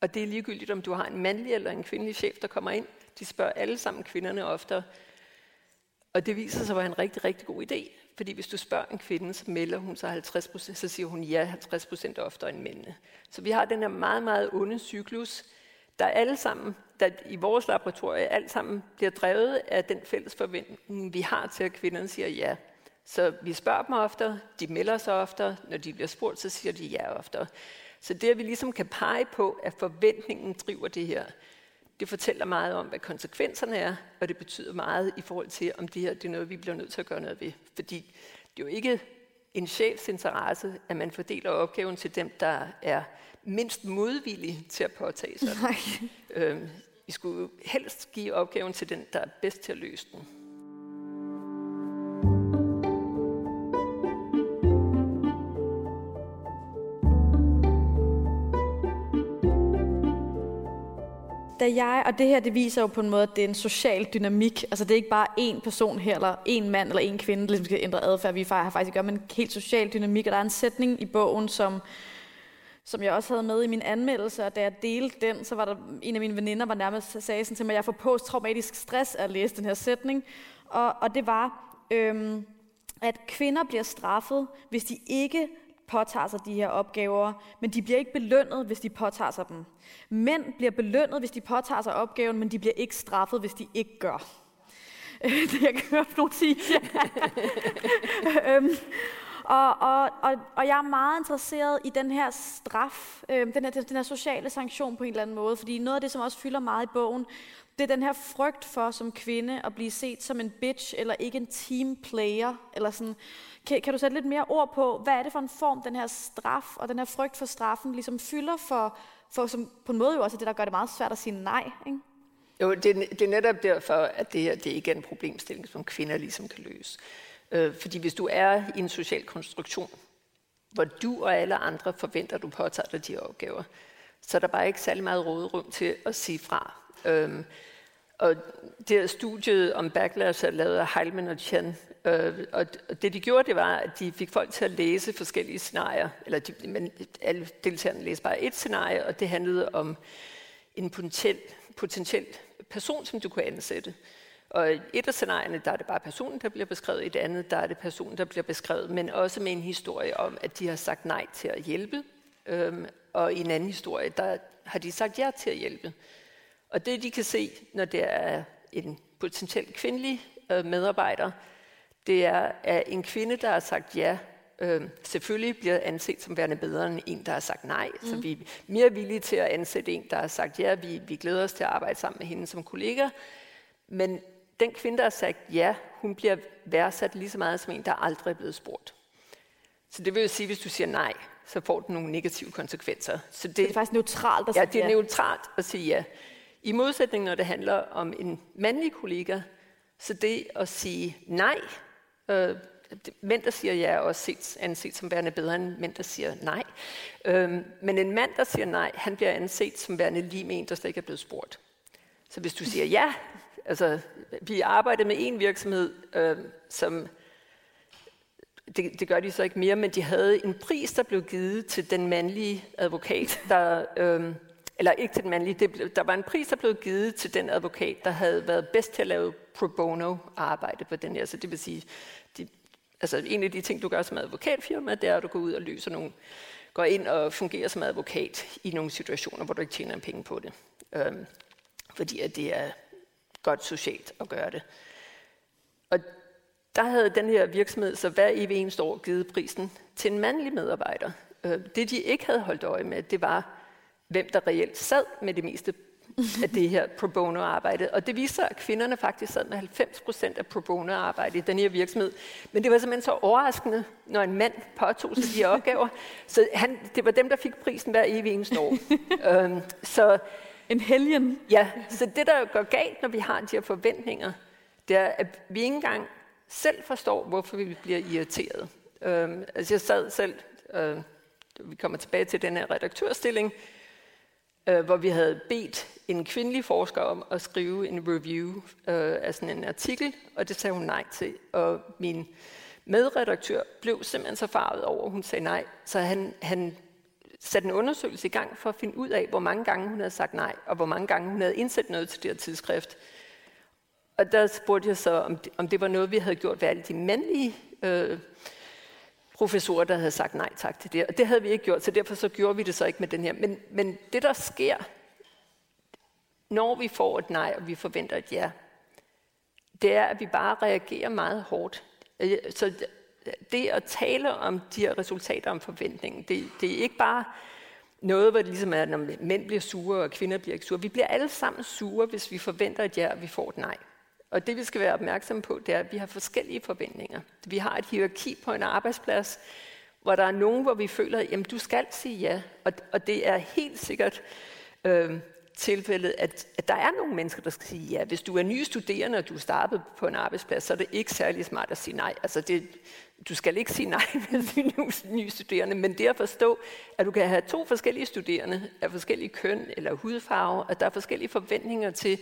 og det er ligegyldigt, om du har en mandlig eller en kvindelig chef, der kommer ind. De spørger alle sammen kvinderne oftere. Og det viser sig at være en rigtig, rigtig god idé. Fordi hvis du spørger en kvinde, så melder hun sig 50 procent, så siger hun ja 50 procent oftere end mændene. Så vi har den her meget, meget onde cyklus, der alle sammen, der i vores laboratorie, alt sammen bliver drevet af den fælles forventning, vi har til, at kvinderne siger ja. Så vi spørger dem ofte, de melder sig ofte, når de bliver spurgt, så siger de ja ofte. Så det, at vi ligesom kan pege på, at forventningen driver det her, det fortæller meget om, hvad konsekvenserne er, og det betyder meget i forhold til, om det her det er noget, vi bliver nødt til at gøre noget ved. Fordi det er jo ikke en chefs interesse, at man fordeler opgaven til dem, der er mindst modvillige til at påtage sig. Nej. Øhm, vi skulle helst give opgaven til den, der er bedst til at løse den. Da jeg, og det her det viser jo på en måde, at det er en social dynamik. Altså det er ikke bare én person her, eller én mand eller én kvinde, der ligesom skal ændre adfærd. Vi har faktisk at gøre med en helt social dynamik, og der er en sætning i bogen, som, som jeg også havde med i min anmeldelse, og da jeg delte den, så var der en af mine veninder, var nærmest sagde sådan til mig, at jeg får posttraumatisk stress af at læse den her sætning. Og, og det var, øhm, at kvinder bliver straffet, hvis de ikke påtager sig de her opgaver, men de bliver ikke belønnet, hvis de påtager sig dem. Mænd bliver belønnet, hvis de påtager sig opgaven, men de bliver ikke straffet, hvis de ikke gør. Øh, *laughs* det jeg kan høre nogen sige. *laughs* øhm, og, og, og, og jeg er meget interesseret i den her straf, øhm, den, her, den her sociale sanktion på en eller anden måde, fordi noget af det, som også fylder meget i bogen, det er den her frygt for som kvinde at blive set som en bitch, eller ikke en team player, eller sådan. Kan, kan du sætte lidt mere ord på, hvad er det for en form, den her straf og den her frygt for straffen ligesom fylder for, for som på en måde jo også det, der gør det meget svært at sige nej, ikke? Jo, det, det er netop derfor, at det her det ikke er en problemstilling, som kvinder ligesom kan løse. Øh, fordi hvis du er i en social konstruktion, hvor du og alle andre forventer, at du påtager dig de opgaver, så er der bare ikke særlig meget råderum til at sige fra. Øhm, og det her studie om backlash er lavet af Heilman og Chen, øh, og det de gjorde, det var, at de fik folk til at læse forskellige scenarier, eller de, men alle deltagerne læste bare et scenarie, og det handlede om en potentiel, potentiel person, som du kunne ansætte. Og i et af scenarierne, der er det bare personen, der bliver beskrevet. I det andet, der er det personen, der bliver beskrevet, men også med en historie om, at de har sagt nej til at hjælpe. Øhm, og i en anden historie, der har de sagt ja til at hjælpe. Og det, de kan se, når det er en potentielt kvindelig øh, medarbejder, det er, at en kvinde, der har sagt ja, øh, selvfølgelig bliver anset som værende bedre end en, der har sagt nej. Mm. Så vi er mere villige til at ansætte en, der har sagt ja. Vi, vi glæder os til at arbejde sammen med hende som kollega. Men den kvinde, der har sagt ja, hun bliver værdsat lige så meget som en, der aldrig er blevet spurgt. Så det vil jo sige, at hvis du siger nej, så får du nogle negative konsekvenser. Så det, så det er faktisk neutralt at sige ja. det er ja. neutralt at sige ja. I modsætning, når det handler om en mandlig kollega, så det at sige nej, øh, mænd, der siger ja, er også set, anset som værende bedre end mænd, der siger nej. Øh, men en mand, der siger nej, han bliver anset som værende lige med en, der slet ikke er blevet spurgt. Så hvis du siger ja, altså vi arbejder med en virksomhed, øh, som det, det gør de så ikke mere, men de havde en pris, der blev givet til den mandlige advokat, der, øh, eller ikke til den mandlige, det, der var en pris, der blev givet til den advokat, der havde været bedst til at lave pro bono arbejde på den her. Så det vil sige, de, altså en af de ting, du gør som advokatfirma, det er, at du går ud og løser nogle, går ind og fungerer som advokat i nogle situationer, hvor du ikke tjener penge på det. Øhm, fordi at det er godt socialt at gøre det. Og der havde den her virksomhed så hver evig eneste år givet prisen til en mandlig medarbejder. Øh, det de ikke havde holdt øje med, det var, hvem der reelt sad med det meste af det her pro bono arbejde. Og det viser, at kvinderne faktisk sad med 90 procent af pro bono arbejde i den her virksomhed. Men det var simpelthen så overraskende, når en mand påtog sig de opgaver. Så han, det var dem, der fik prisen hver evig eneste år. *laughs* øhm, så en helgen. Ja, så det der går galt, når vi har de her forventninger, det er, at vi ikke engang selv forstår, hvorfor vi bliver irriteret. Øhm, altså jeg sad selv, øh, vi kommer tilbage til den her redaktørstilling, øh, hvor vi havde bedt en kvindelig forsker om at skrive en review øh, af sådan en artikel, og det sagde hun nej til. Og min medredaktør blev simpelthen så farvet over, at hun sagde nej, så han, han satte en undersøgelse i gang for at finde ud af, hvor mange gange hun havde sagt nej, og hvor mange gange hun havde indsat noget til det her tidsskrift. Og der spurgte jeg så, om det, om det var noget, vi havde gjort ved alle de mandlige øh, professorer, der havde sagt nej tak til det. Og det havde vi ikke gjort, så derfor så gjorde vi det så ikke med den her. Men, men det, der sker, når vi får et nej, og vi forventer et ja, det er, at vi bare reagerer meget hårdt. Øh, så det at tale om de her resultater om forventningen, det, det er ikke bare noget, hvor det ligesom er, når mænd bliver sure, og kvinder bliver ikke sure. Vi bliver alle sammen sure, hvis vi forventer et ja, og vi får et nej. Og det vi skal være opmærksomme på, det er, at vi har forskellige forventninger. Vi har et hierarki på en arbejdsplads, hvor der er nogen, hvor vi føler, at du skal sige ja. Og, og det er helt sikkert øh, tilfældet, at, at der er nogle mennesker, der skal sige ja. Hvis du er ny studerende, og du er startet på en arbejdsplads, så er det ikke særlig smart at sige nej. Altså det, du skal ikke sige nej, *laughs* hvis du er ny studerende, men det at forstå, at du kan have to forskellige studerende af forskellige køn eller hudfarve, at der er forskellige forventninger til,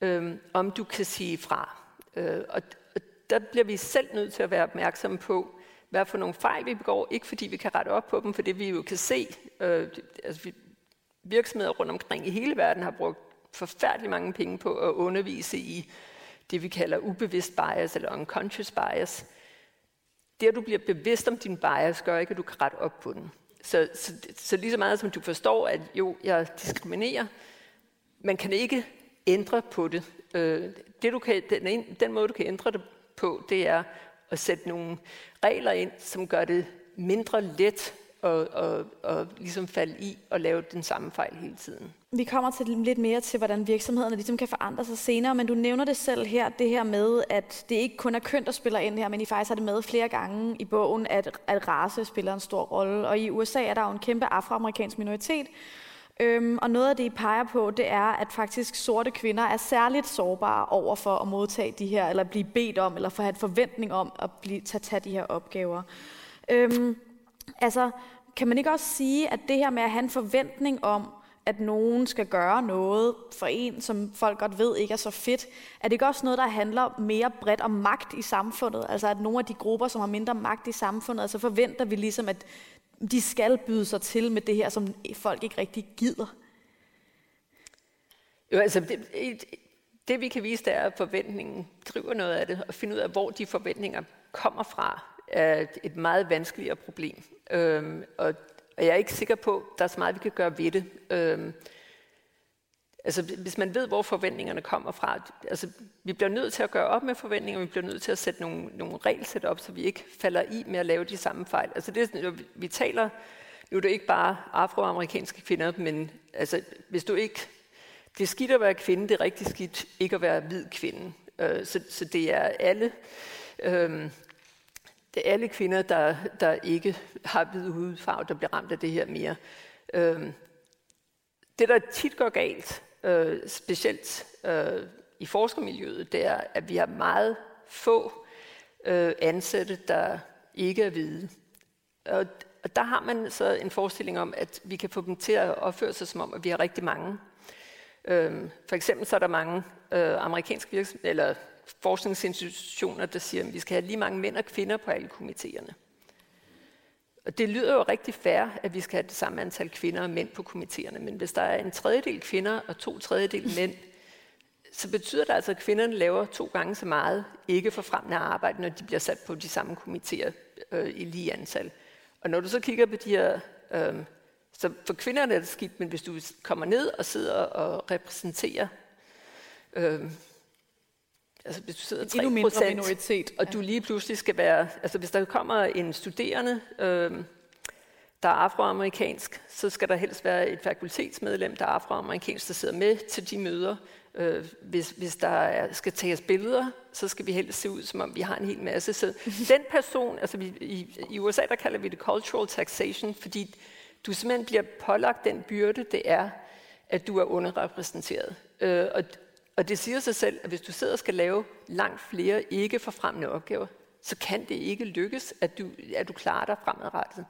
øh, om du kan sige fra. Øh, og, og der bliver vi selv nødt til at være opmærksomme på, hvad for nogle fejl vi begår, ikke fordi vi kan rette op på dem, for det vi jo kan se, øh, altså vi, virksomheder rundt omkring i hele verden har brugt forfærdelig mange penge på at undervise i det, vi kalder ubevidst bias eller unconscious bias. Det, at du bliver bevidst om din bias, gør ikke, at du kan rette op på den. Så, så, så lige så meget som du forstår, at jo, jeg diskriminerer, man kan ikke ændre på det. Øh, det du kan, den, den måde, du kan ændre det på, det er at sætte nogle regler ind, som gør det mindre let at, at, at ligesom falde i og lave den samme fejl hele tiden. Vi kommer til lidt mere til, hvordan virksomhederne ligesom kan forandre sig senere, men du nævner det selv her, det her med, at det ikke kun er køn, der spiller ind her, men I faktisk har det med flere gange i bogen, at, at race spiller en stor rolle. Og i USA er der jo en kæmpe afroamerikansk minoritet, Øhm, og noget af det, I peger på, det er, at faktisk sorte kvinder er særligt sårbare over for at modtage de her, eller blive bedt om, eller få have en forventning om at blive, tage, tage de her opgaver. Øhm, altså, kan man ikke også sige, at det her med at have en forventning om, at nogen skal gøre noget for en, som folk godt ved ikke er så fedt, er det ikke også noget, der handler mere bredt om magt i samfundet? Altså at nogle af de grupper, som har mindre magt i samfundet, altså forventer vi ligesom, at de skal byde sig til med det her, som folk ikke rigtig gider? Jo, altså det, det vi kan vise, det er, at forventningen driver noget af det, og finde ud af, hvor de forventninger kommer fra, er et meget vanskeligere problem. Øhm, og, og jeg er ikke sikker på, at der er så meget, vi kan gøre ved det. Øhm, Altså, hvis man ved, hvor forventningerne kommer fra, altså, vi bliver nødt til at gøre op med forventninger, vi bliver nødt til at sætte nogle, nogle regelsæt op, så vi ikke falder i med at lave de samme fejl. Altså, det, vi taler, nu er det ikke bare afroamerikanske kvinder, men altså, hvis du ikke, det er skidt at være kvinde, det er rigtig skidt ikke at være hvid kvinde. Øh, så, så det er alle, øh, det er alle kvinder, der, der ikke har hvid hudfarve, der bliver ramt af det her mere. Øh, det, der tit går galt, øh, specielt øh, i forskermiljøet, det er, at vi har meget få øh, ansatte, der ikke er hvide. Og, og der har man så en forestilling om, at vi kan få dem til at opføre sig som om, at vi har rigtig mange. Øh, for eksempel så er der mange øh, amerikanske virksomheder, eller forskningsinstitutioner, der siger, at vi skal have lige mange mænd og kvinder på alle komiteerne. Og det lyder jo rigtig fair, at vi skal have det samme antal kvinder og mænd på komiteerne, men hvis der er en tredjedel kvinder og to tredjedel mænd, så betyder det altså, at kvinderne laver to gange så meget ikke for fremmende arbejde, når de bliver sat på de samme komiteer øh, i lige antal. Og når du så kigger på de her, øh, så for kvinderne er det skidt, men hvis du kommer ned og sidder og repræsenterer øh, Altså hvis du sidder 3 Endnu mindre minoritet. og du lige pludselig skal være... Altså hvis der kommer en studerende, øh, der er afroamerikansk, så skal der helst være et fakultetsmedlem, der er afroamerikansk, der sidder med til de møder. Øh, hvis, hvis der er, skal tages billeder, så skal vi helst se ud, som om vi har en hel masse. Så *laughs* den person, altså vi, i, i USA, der kalder vi det cultural taxation, fordi du simpelthen bliver pålagt den byrde, det er, at du er underrepræsenteret. Øh, og, og det siger sig selv, at hvis du sidder og skal lave langt flere ikke forfremmende opgaver, så kan det ikke lykkes, at du, at du klarer dig fremadrettet.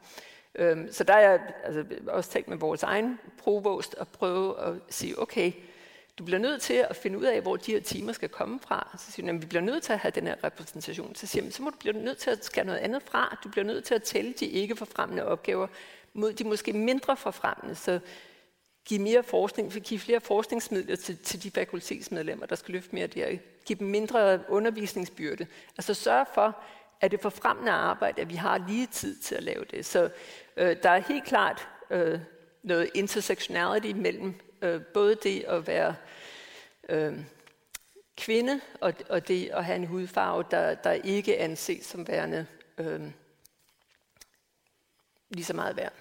Øhm, så der er jeg altså, også tænkt med vores egen provost at prøve at sige, okay, du bliver nødt til at finde ud af, hvor de her timer skal komme fra. Så siger vi bliver nødt til at have den her repræsentation. Så siger man, så må du blive nødt til at skære noget andet fra. Du bliver nødt til at tælle de ikke forfremmende opgaver mod de måske mindre forfremmende. Så give mere forskning, give flere forskningsmidler til, til de fakultetsmedlemmer, der skal løfte mere der. Give dem mindre undervisningsbyrde. Altså sørge for, at det forfremmende arbejde, at vi har lige tid til at lave det. Så øh, der er helt klart øh, noget intersectionality mellem øh, både det at være øh, kvinde og, og det at have en hudfarve, der, der ikke anses som værende øh, lige så meget værd.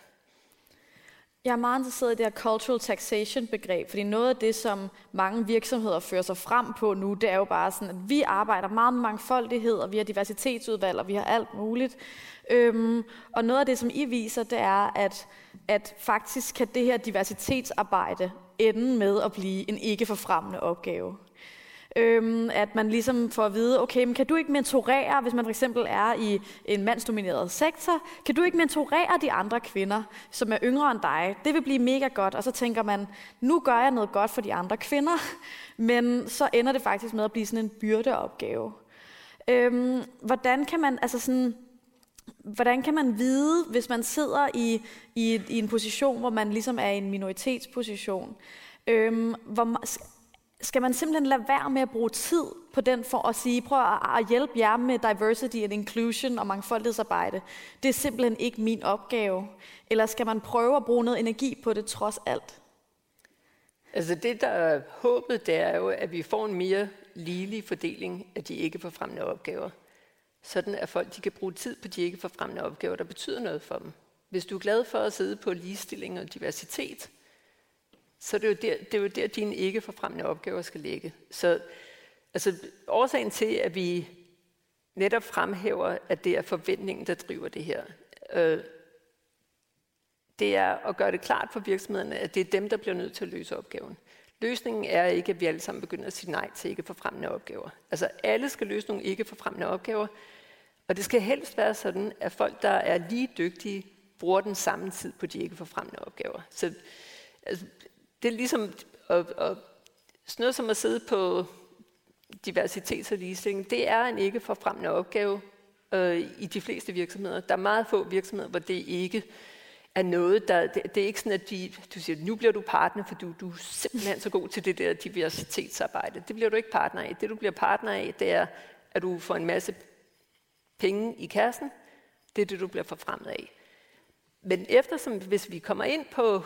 Jeg er meget interesseret i det her cultural taxation begreb, fordi noget af det, som mange virksomheder fører sig frem på nu, det er jo bare sådan, at vi arbejder meget med mangfoldighed, og vi har diversitetsudvalg, og vi har alt muligt. Øhm, og noget af det, som I viser, det er, at, at faktisk kan det her diversitetsarbejde ende med at blive en ikke forfremmende opgave. Øhm, at man ligesom får at vide, okay, men kan du ikke mentorere, hvis man for eksempel er i en mandsdomineret sektor, kan du ikke mentorere de andre kvinder, som er yngre end dig? Det vil blive mega godt. Og så tænker man, nu gør jeg noget godt for de andre kvinder, *laughs* men så ender det faktisk med at blive sådan en byrdeopgave. Øhm, hvordan kan man, altså sådan, hvordan kan man vide, hvis man sidder i, i, i en position, hvor man ligesom er i en minoritetsposition, øhm, hvor, skal man simpelthen lade være med at bruge tid på den for at sige, prøv at hjælpe jer med diversity and inclusion og mangfoldighedsarbejde. Det er simpelthen ikke min opgave. Eller skal man prøve at bruge noget energi på det trods alt? Altså det, der er håbet, det er jo, at vi får en mere ligelig fordeling af de ikke forfremmende opgaver. Sådan at folk de kan bruge tid på de ikke forfremmende opgaver, der betyder noget for dem. Hvis du er glad for at sidde på ligestilling og diversitet, så er det jo der, det er jo der dine ikke forfremmende opgaver skal ligge. Så altså, årsagen til, at vi netop fremhæver, at det er forventningen, der driver det her, øh, det er at gøre det klart for virksomhederne, at det er dem, der bliver nødt til at løse opgaven. Løsningen er ikke, at vi alle sammen begynder at sige nej til ikke forfremmende opgaver. Altså alle skal løse nogle ikke forfremmende opgaver, og det skal helst være sådan, at folk, der er lige dygtige, bruger den samme tid på de ikke forfremmende opgaver. Så altså, det er ligesom at, at, sådan noget som at sidde på diversitet og ligestilling. Det er en ikke forfremmende opgave øh, i de fleste virksomheder. Der er meget få virksomheder, hvor det ikke er noget, der... Det, det er ikke sådan, at de, du siger, nu bliver du partner, for du, du er simpelthen så god til det der diversitetsarbejde. Det bliver du ikke partner af. Det, du bliver partner af, det er, at du får en masse penge i kassen. Det er det, du bliver forfremmet af. Men eftersom, hvis vi kommer ind på,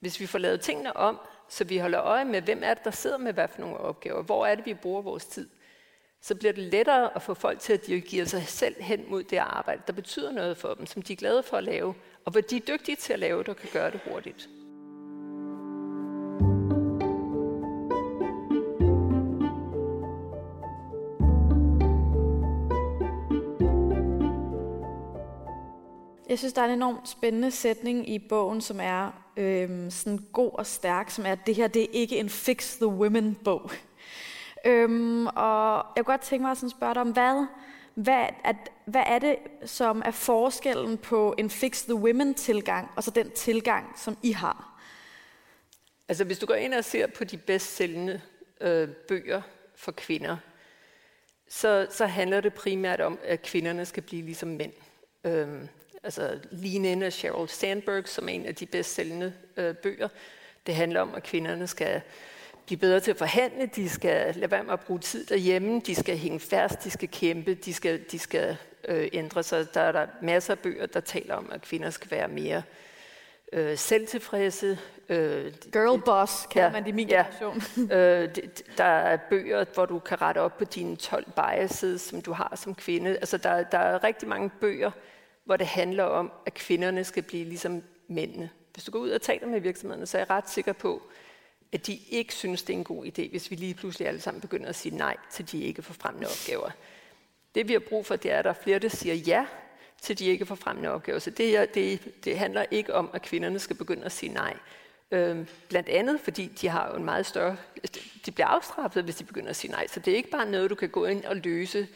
hvis vi får lavet tingene om, så vi holder øje med, hvem er det, der sidder med hvad for nogle opgaver, hvor er det, vi bruger vores tid, så bliver det lettere at få folk til at dirigere sig selv hen mod det arbejde, der betyder noget for dem, som de er glade for at lave, og hvor de er dygtige til at lave det og kan gøre det hurtigt. Jeg synes, der er en enormt spændende sætning i bogen, som er øhm, sådan god og stærk, som er, at det her det er ikke en Fix the Women-bog. Øhm, og jeg kunne godt tænke mig at sådan spørge dig om, hvad, hvad, at, hvad er det, som er forskellen på en Fix the Women-tilgang, og så den tilgang, som I har? Altså hvis du går ind og ser på de bedst sælgende øh, bøger for kvinder, så, så handler det primært om, at kvinderne skal blive ligesom mænd. Øhm, altså Lean In af Sheryl Sandberg, som er en af de bedst sælgende øh, bøger. Det handler om, at kvinderne skal blive bedre til at forhandle, de skal lade være med at bruge tid derhjemme, de skal hænge fast, de skal kæmpe, de skal, de skal øh, ændre sig. Der er der masser af bøger, der taler om, at kvinder skal være mere øh, selvtilfredse. Øh, Girl boss, kalder ja, man det i min ja, generation. *laughs* øh, det, der er bøger, hvor du kan rette op på dine 12 biases, som du har som kvinde. Altså, der, der er rigtig mange bøger, hvor det handler om, at kvinderne skal blive ligesom mændene. Hvis du går ud og taler med virksomhederne, så er jeg ret sikker på, at de ikke synes, det er en god idé, hvis vi lige pludselig alle sammen begynder at sige nej til de ikke forfremmende opgaver. Det vi har brug for, det er, at der er flere, der siger ja til de ikke forfremmende opgaver. Så det, det, det handler ikke om, at kvinderne skal begynde at sige nej. Øhm, blandt andet, fordi de har jo en meget større... De bliver afstraffet, hvis de begynder at sige nej. Så det er ikke bare noget, du kan gå ind og løse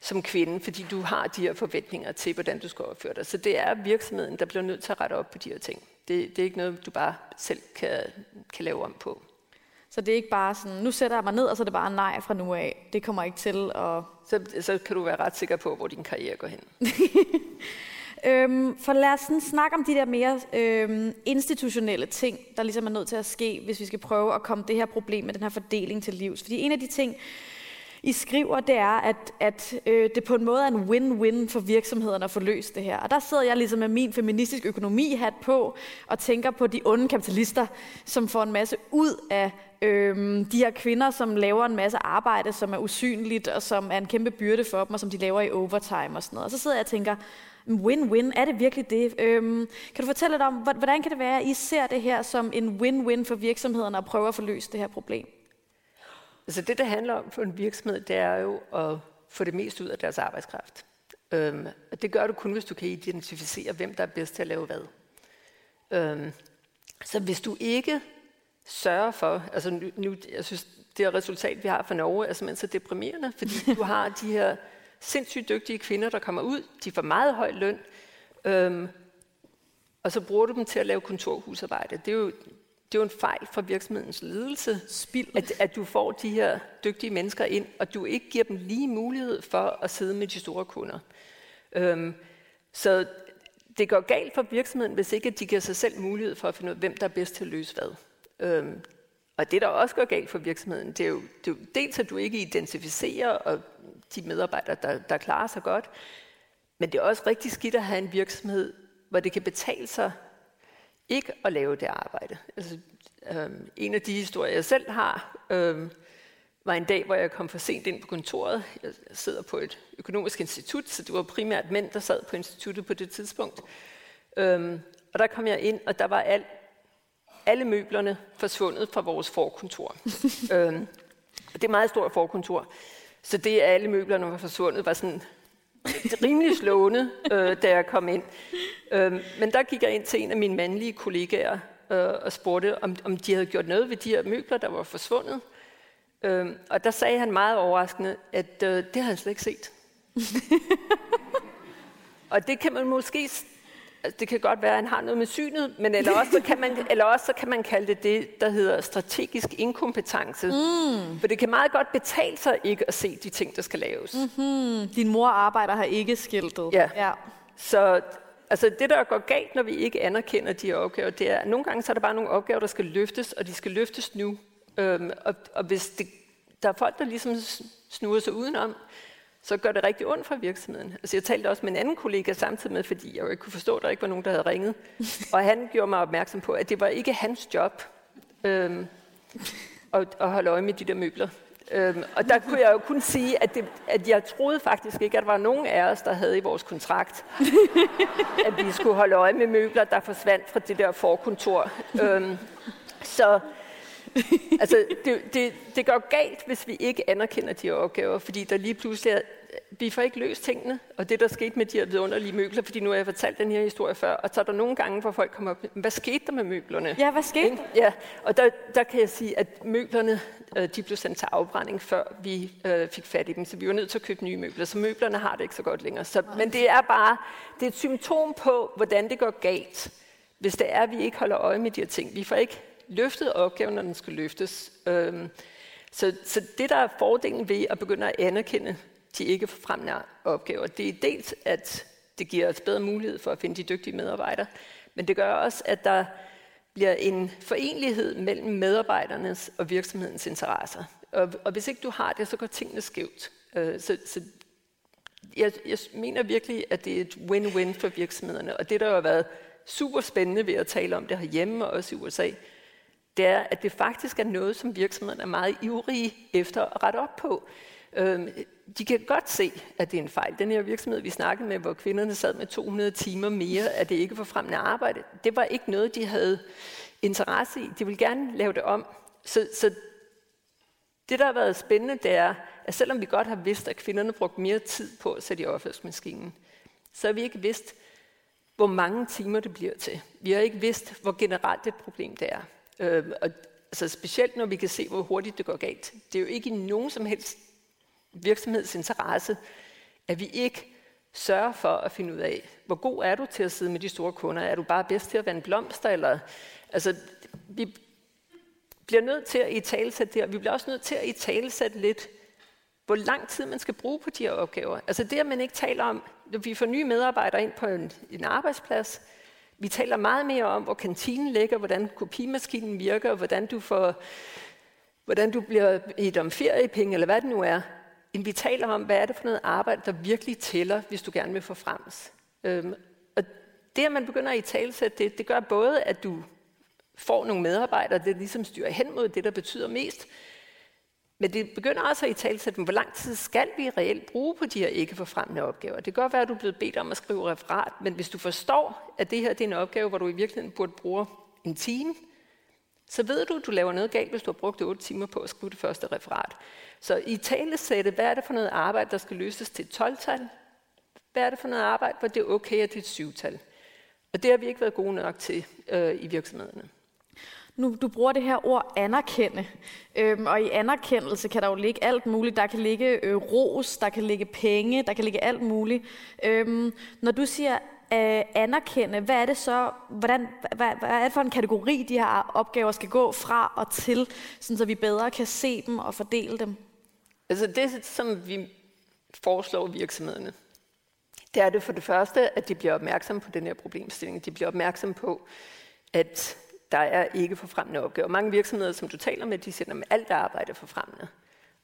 som kvinde, fordi du har de her forventninger til, hvordan du skal opføre dig. Så det er virksomheden, der bliver nødt til at rette op på de her ting. Det, det er ikke noget, du bare selv kan, kan lave om på. Så det er ikke bare sådan, nu sætter jeg mig ned, og så er det bare nej fra nu af. Det kommer ikke til at... Så, så kan du være ret sikker på, hvor din karriere går hen. *laughs* øhm, for lad os sådan snakke om de der mere øhm, institutionelle ting, der ligesom er nødt til at ske, hvis vi skal prøve at komme det her problem med den her fordeling til livs. Fordi en af de ting, i skriver, det er, at, at øh, det på en måde er en win-win for virksomhederne at få løst det her. Og der sidder jeg ligesom med min feministisk økonomi-hat på og tænker på de onde kapitalister, som får en masse ud af øh, de her kvinder, som laver en masse arbejde, som er usynligt og som er en kæmpe byrde for dem, og som de laver i overtime og sådan noget. Og så sidder jeg og tænker, win-win, er det virkelig det? Øhm, kan du fortælle lidt om, hvordan kan det være, at I ser det her som en win-win for virksomhederne at prøve at få løst det her problem? Altså det, det handler om for en virksomhed, det er jo at få det mest ud af deres arbejdskraft. Øhm, og det gør du kun, hvis du kan identificere, hvem der er bedst til at lave hvad. Øhm, så hvis du ikke sørger for, altså nu, nu, jeg synes, det resultat, vi har fra Norge, er simpelthen så deprimerende, fordi *laughs* du har de her sindssygt dygtige kvinder, der kommer ud, de får meget høj løn, øhm, og så bruger du dem til at lave kontorhusarbejde. Det er jo det er jo en fejl fra virksomhedens ledelse, Spild. At, at du får de her dygtige mennesker ind, og du ikke giver dem lige mulighed for at sidde med de store kunder. Øhm, så det går galt for virksomheden, hvis ikke de giver sig selv mulighed for at finde ud af, hvem der er bedst til at løse hvad. Øhm, og det, der også går galt for virksomheden, det er jo, det er jo dels, at du ikke identificerer og de medarbejdere, der, der klarer sig godt, men det er også rigtig skidt at have en virksomhed, hvor det kan betale sig ikke at lave det arbejde. Altså, Øhm, en af de historier, jeg selv har, øhm, var en dag, hvor jeg kom for sent ind på kontoret. Jeg sidder på et økonomisk institut, så det var primært mænd, der sad på instituttet på det tidspunkt. Øhm, og der kom jeg ind, og der var al, alle møblerne forsvundet fra vores forkontor. *laughs* øhm, det er et meget stort forkontor. Så det, at alle møblerne var forsvundet, var sådan rimelig slående, øh, da jeg kom ind. Øhm, men der gik jeg ind til en af mine mandlige kollegaer øh, og spurgte, om, om de havde gjort noget ved de her møbler, der var forsvundet. Øhm, og der sagde han meget overraskende, at øh, det havde han slet ikke set. *laughs* og det kan man måske altså det kan godt være, at han har noget med synet, men eller også, så kan man, *laughs* eller også så kan man kalde det det, der hedder strategisk inkompetence. Mm. For det kan meget godt betale sig ikke at se de ting, der skal laves. Mm-hmm. Din mor arbejder her ikke skiltet. Ja. ja. Så altså det, der går galt, når vi ikke anerkender de opgaver, det er, at nogle gange så er der bare nogle opgaver, der skal løftes, og de skal løftes nu. Øhm, og, og hvis det, der er folk, der ligesom snurrer sig udenom, så gør det rigtig ondt for virksomheden. Altså jeg talte også med en anden kollega samtidig med, fordi jeg jo ikke kunne forstå, at der ikke var nogen, der havde ringet. *laughs* Og han gjorde mig opmærksom på, at det var ikke hans job øhm, at, at holde øje med de der møbler. Øhm, og der kunne jeg jo kun sige, at, det, at jeg troede faktisk ikke, at der var nogen af os, der havde i vores kontrakt, at vi skulle holde øje med møbler, der forsvandt fra det der forkontor. Øhm, så *laughs* altså, det, det, det går galt, hvis vi ikke anerkender de opgaver, fordi der lige pludselig er, vi får ikke løst tingene, og det der skete med de her vidunderlige møbler, fordi nu har jeg fortalt den her historie før, og så er der nogle gange, hvor folk kommer op, hvad skete der med møblerne? Ja, hvad skete der? Ja, og der, der kan jeg sige, at møblerne, øh, de blev sendt til afbrænding, før vi øh, fik fat i dem, så vi var nødt til at købe nye møbler, så møblerne har det ikke så godt længere. Så, men det er bare, det er et symptom på, hvordan det går galt, hvis det er, at vi ikke holder øje med de her ting. Vi får ikke løftet opgaven, når den skal løftes. Øhm, så, så det, der er fordelen ved at begynde at anerkende de ikke forfremmende opgaver, det er dels, at det giver os bedre mulighed for at finde de dygtige medarbejdere, men det gør også, at der bliver en forenlighed mellem medarbejdernes og virksomhedens interesser. Og, og hvis ikke du har det, så går tingene skævt. Øh, så, så jeg, jeg mener virkelig, at det er et win-win for virksomhederne, og det der har været super spændende ved at tale om det herhjemme og også i USA, det er, at det faktisk er noget, som virksomheden er meget ivrige efter at rette op på. Øhm, de kan godt se, at det er en fejl. Den her virksomhed, vi snakkede med, hvor kvinderne sad med 200 timer mere, at det ikke var fremmende arbejde, det var ikke noget, de havde interesse i. De ville gerne lave det om. Så, så det, der har været spændende, det er, at selvom vi godt har vidst, at kvinderne brugte mere tid på at sætte i opvaskemaskinen, så har vi ikke vidst, hvor mange timer det bliver til. Vi har ikke vidst, hvor generelt et problem det er. Øh, og, altså specielt når vi kan se, hvor hurtigt det går galt. Det er jo ikke i nogen som helst virksomhedsinteresse, at vi ikke sørger for at finde ud af, hvor god er du til at sidde med de store kunder? Er du bare bedst til at vande blomster? Eller, altså, vi bliver nødt til at i talesætte det, og vi bliver også nødt til at i talesætte lidt, hvor lang tid man skal bruge på de her opgaver. Altså det, at man ikke taler om, når vi får nye medarbejdere ind på en, en arbejdsplads, vi taler meget mere om, hvor kantinen ligger, hvordan kopimaskinen virker, hvordan du, får, hvordan du bliver et om feriepenge, eller hvad det nu er, end vi taler om, hvad er det for noget arbejde, der virkelig tæller, hvis du gerne vil få frems. Øhm, og det, at man begynder at i talsætte det, det gør både, at du får nogle medarbejdere, det ligesom styrer hen mod det, der betyder mest, men det begynder også at i talsætte, hvor lang tid skal vi reelt bruge på de her ikke forfremmende opgaver. Det kan godt være, at du er blevet bedt om at skrive referat, men hvis du forstår, at det her det er en opgave, hvor du i virkeligheden burde bruge en time, så ved du, at du laver noget galt, hvis du har brugt 8 timer på at skrive det første referat. Så i talesætte, hvad er det for noget arbejde, der skal løses til et 12-tal? Hvad er det for noget arbejde, hvor det er okay, at det er et 7-tal? Og det har vi ikke været gode nok til øh, i virksomhederne. Nu, du bruger det her ord anerkende, øhm, og i anerkendelse kan der jo ligge alt muligt. Der kan ligge øh, ros, der kan ligge penge, der kan ligge alt muligt. Øhm, når du siger øh, anerkende, hvad er det så, hvordan, hvad, hvad er det for en kategori, de her opgaver skal gå fra og til, sådan så vi bedre kan se dem og fordele dem? Altså det, som vi foreslår virksomhederne, det er det for det første, at de bliver opmærksomme på den her problemstilling. De bliver opmærksomme på, at der er ikke forfremmende opgaver. Mange virksomheder, som du taler med, de siger, at alt arbejde er forfremmende.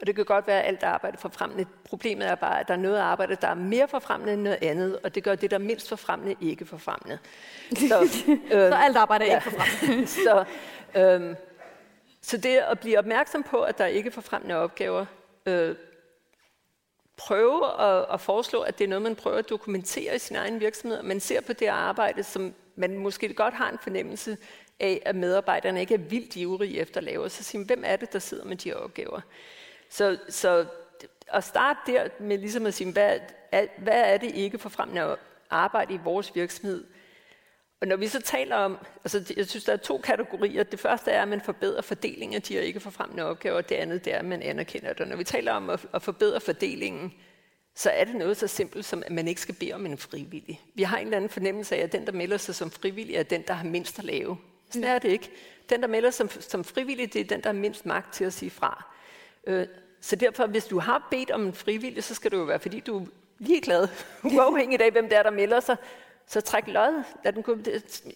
Og det kan godt være, at alt arbejde er forfremmende. Problemet er bare, at der er noget arbejde, der er mere forfremmende end noget andet, og det gør det, der er mindst forfremmende, ikke forfremmende. *laughs* Så, øh, så alt arbejde er ja, ikke forfremmende. *laughs* så, øh, Så det at blive opmærksom på, at der ikke er forfremmende opgaver, øh, prøve at, at foreslå, at det er noget, man prøver at dokumentere i sin egen virksomhed. Man ser på det arbejde, som man måske godt har en fornemmelse af, at medarbejderne ikke er vildt ivrige efter at lave. Så siger hvem er det, der sidder med de opgaver? Så, så at starte der med ligesom at sige, hvad er, hvad er det ikke for fremmende arbejde i vores virksomhed? Og når vi så taler om, altså jeg synes, der er to kategorier. Det første er, at man forbedrer fordelingen af de her ikke forfremmende opgaver, og det andet det er, at man anerkender det. Og når vi taler om at, at forbedre fordelingen, så er det noget så simpelt, som at man ikke skal bede om en frivillig. Vi har en eller anden fornemmelse af, at den, der melder sig som frivillig, er den, der har mindst at lave. Sådan er det ikke. Den, der melder som, som frivillig, det er den, der har mindst magt til at sige fra. Øh, så derfor, hvis du har bedt om en frivillig, så skal det jo være, fordi du er ligeglad, *laughs* uafhængigt af, hvem der er, der melder sig. Så træk lod. Lad den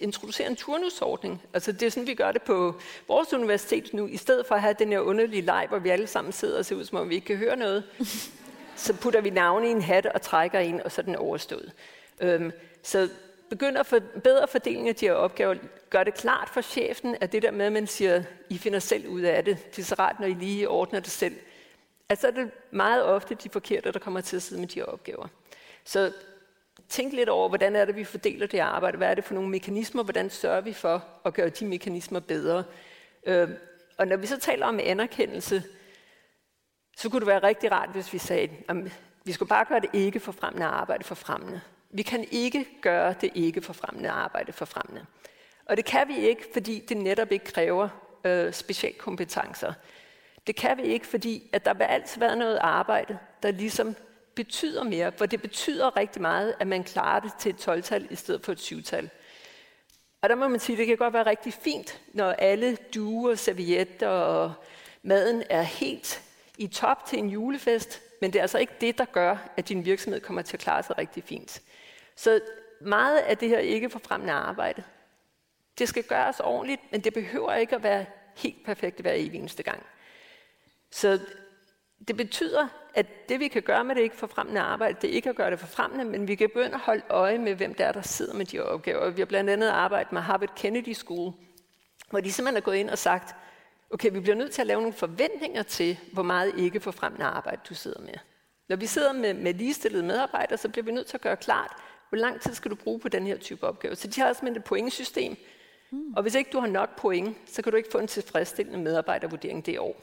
introducere en turnusordning. Altså det er sådan, vi gør det på vores universitet nu. I stedet for at have den her underlige leg, hvor vi alle sammen sidder og ser ud, som om vi ikke kan høre noget, *laughs* så putter vi navne i en hat og trækker ind, og så er den overstået. Øhm, så begynder at forbedre fordelingen af de her opgaver. Gør det klart for chefen, at det der med, at man siger, I finder selv ud af det. Det er så rart, når I lige ordner det selv. Altså er det meget ofte de forkerte, der kommer til at sidde med de her opgaver. Så tænk lidt over, hvordan er det, vi fordeler det arbejde? Hvad er det for nogle mekanismer? Hvordan sørger vi for at gøre de mekanismer bedre? Øh, og når vi så taler om anerkendelse, så kunne det være rigtig rart, hvis vi sagde, at vi skulle bare gøre det ikke for fremmende arbejde for fremmende. Vi kan ikke gøre det ikke for fremmede arbejde for fremmede. Og det kan vi ikke, fordi det netop ikke kræver øh, specialkompetencer. Det kan vi ikke, fordi at der vil altid være noget arbejde, der ligesom betyder mere, for det betyder rigtig meget, at man klarer det til et 12-tal i stedet for et 7-tal. Og der må man sige, at det kan godt være rigtig fint, når alle duer, servietter og maden er helt i top til en julefest, men det er altså ikke det, der gør, at din virksomhed kommer til at klare sig rigtig fint. Så meget af det her ikke forfremmende arbejde, det skal gøres ordentligt, men det behøver ikke at være helt perfekt hver eneste gang. Så det betyder, at det vi kan gøre med det ikke forfremmende arbejde, det er ikke at gøre det forfremmende, men vi kan begynde at holde øje med, hvem der er, der sidder med de opgaver. Vi har blandt andet arbejdet med Harvard Kennedy School, hvor de simpelthen er gået ind og sagt, okay, vi bliver nødt til at lave nogle forventninger til, hvor meget ikke forfremmende arbejde du sidder med. Når vi sidder med, med ligestillede medarbejdere, så bliver vi nødt til at gøre klart, hvor lang tid skal du bruge på den her type opgave. Så de har simpelthen et pointsystem, mm. og hvis ikke du har nok point, så kan du ikke få en tilfredsstillende medarbejdervurdering det år.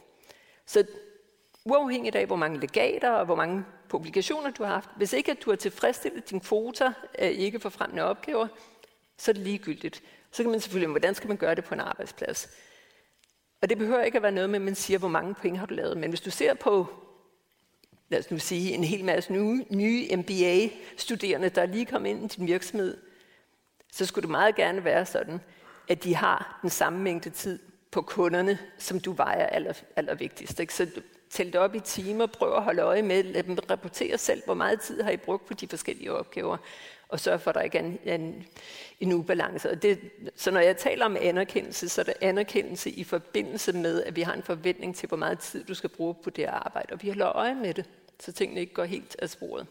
Så uafhængigt af, hvor mange legater og hvor mange publikationer du har haft, hvis ikke at du har tilfredsstillet din kvoter af ikke forfremmende opgaver, så er det ligegyldigt. Så kan man selvfølgelig, hvordan skal man gøre det på en arbejdsplads? Og det behøver ikke at være noget med, at man siger, hvor mange point har du lavet. Men hvis du ser på, lad os nu sige, en hel masse nye, nye MBA-studerende, der lige kom ind i din virksomhed, så skulle det meget gerne være sådan, at de har den samme mængde tid på kunderne, som du vejer aller, allervigtigst. Ikke? Så tæl det op i timer, prøv at holde øje med, lad dem rapportere selv, hvor meget tid har I brugt på de forskellige opgaver, og sørg for, at der ikke er en, en, en ubalance. Og det, så når jeg taler om anerkendelse, så er det anerkendelse i forbindelse med, at vi har en forventning til, hvor meget tid du skal bruge på det arbejde, og vi holder øje med det, så tingene ikke går helt af sporet.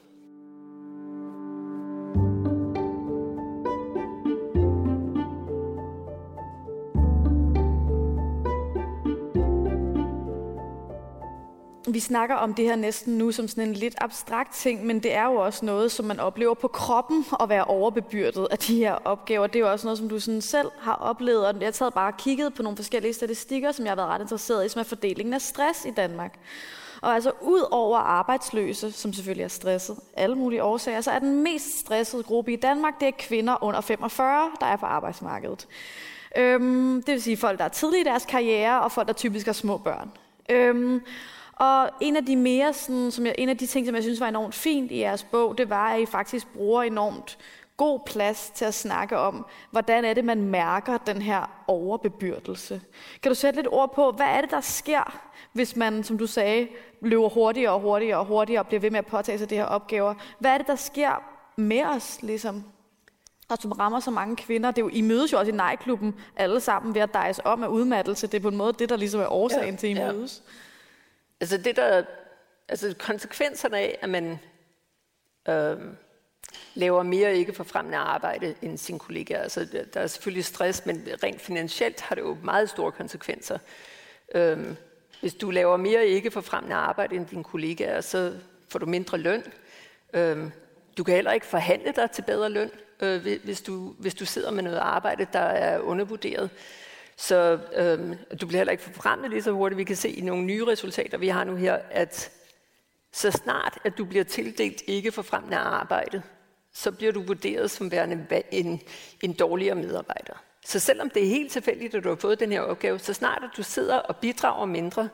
Vi snakker om det her næsten nu som sådan en lidt abstrakt ting, men det er jo også noget, som man oplever på kroppen at være overbebyrdet af de her opgaver. Det er jo også noget, som du sådan selv har oplevet, og jeg har taget bare og kigget på nogle forskellige statistikker, som jeg har været ret interesseret i, som er fordelingen af stress i Danmark. Og altså ud over arbejdsløse, som selvfølgelig er stresset, alle mulige årsager, så er den mest stressede gruppe i Danmark, det er kvinder under 45, der er på arbejdsmarkedet. Øhm, det vil sige folk, der er tidlige i deres karriere, og folk, der typisk har små børn. Øhm, og en af de mere sådan, som jeg, en af de ting, som jeg synes var enormt fint i jeres bog, det var, at I faktisk bruger enormt god plads til at snakke om, hvordan er det, man mærker den her overbebyrdelse. Kan du sætte lidt ord på, hvad er det, der sker, hvis man, som du sagde, løber hurtigere og hurtigere og hurtigere og bliver ved med at påtage sig de her opgaver? Hvad er det, der sker med os, ligesom? og som rammer så mange kvinder. Det er jo, I mødes jo også i nejklubben alle sammen ved at dejes om af udmattelse. Det er på en måde det, der ligesom er årsagen ja, til, at I ja. mødes. Altså det der, altså konsekvenserne af, at man øh, laver mere ikke forfremmende arbejde end sin kollega. Altså der er selvfølgelig stress, men rent finansielt har det jo meget store konsekvenser. Øhm, hvis du laver mere ikke forfremmende arbejde end dine kollegaer, så får du mindre løn. Øhm, du kan heller ikke forhandle dig til bedre løn, øh, hvis, du, hvis du sidder med noget arbejde, der er undervurderet. Så øhm, du bliver heller ikke forfremmet lige så hurtigt. Vi kan se i nogle nye resultater, vi har nu her, at så snart at du bliver tildelt ikke forfremmende arbejde, så bliver du vurderet som værende en, en dårligere medarbejder. Så selvom det er helt tilfældigt, at du har fået den her opgave, så snart at du sidder og bidrager mindre,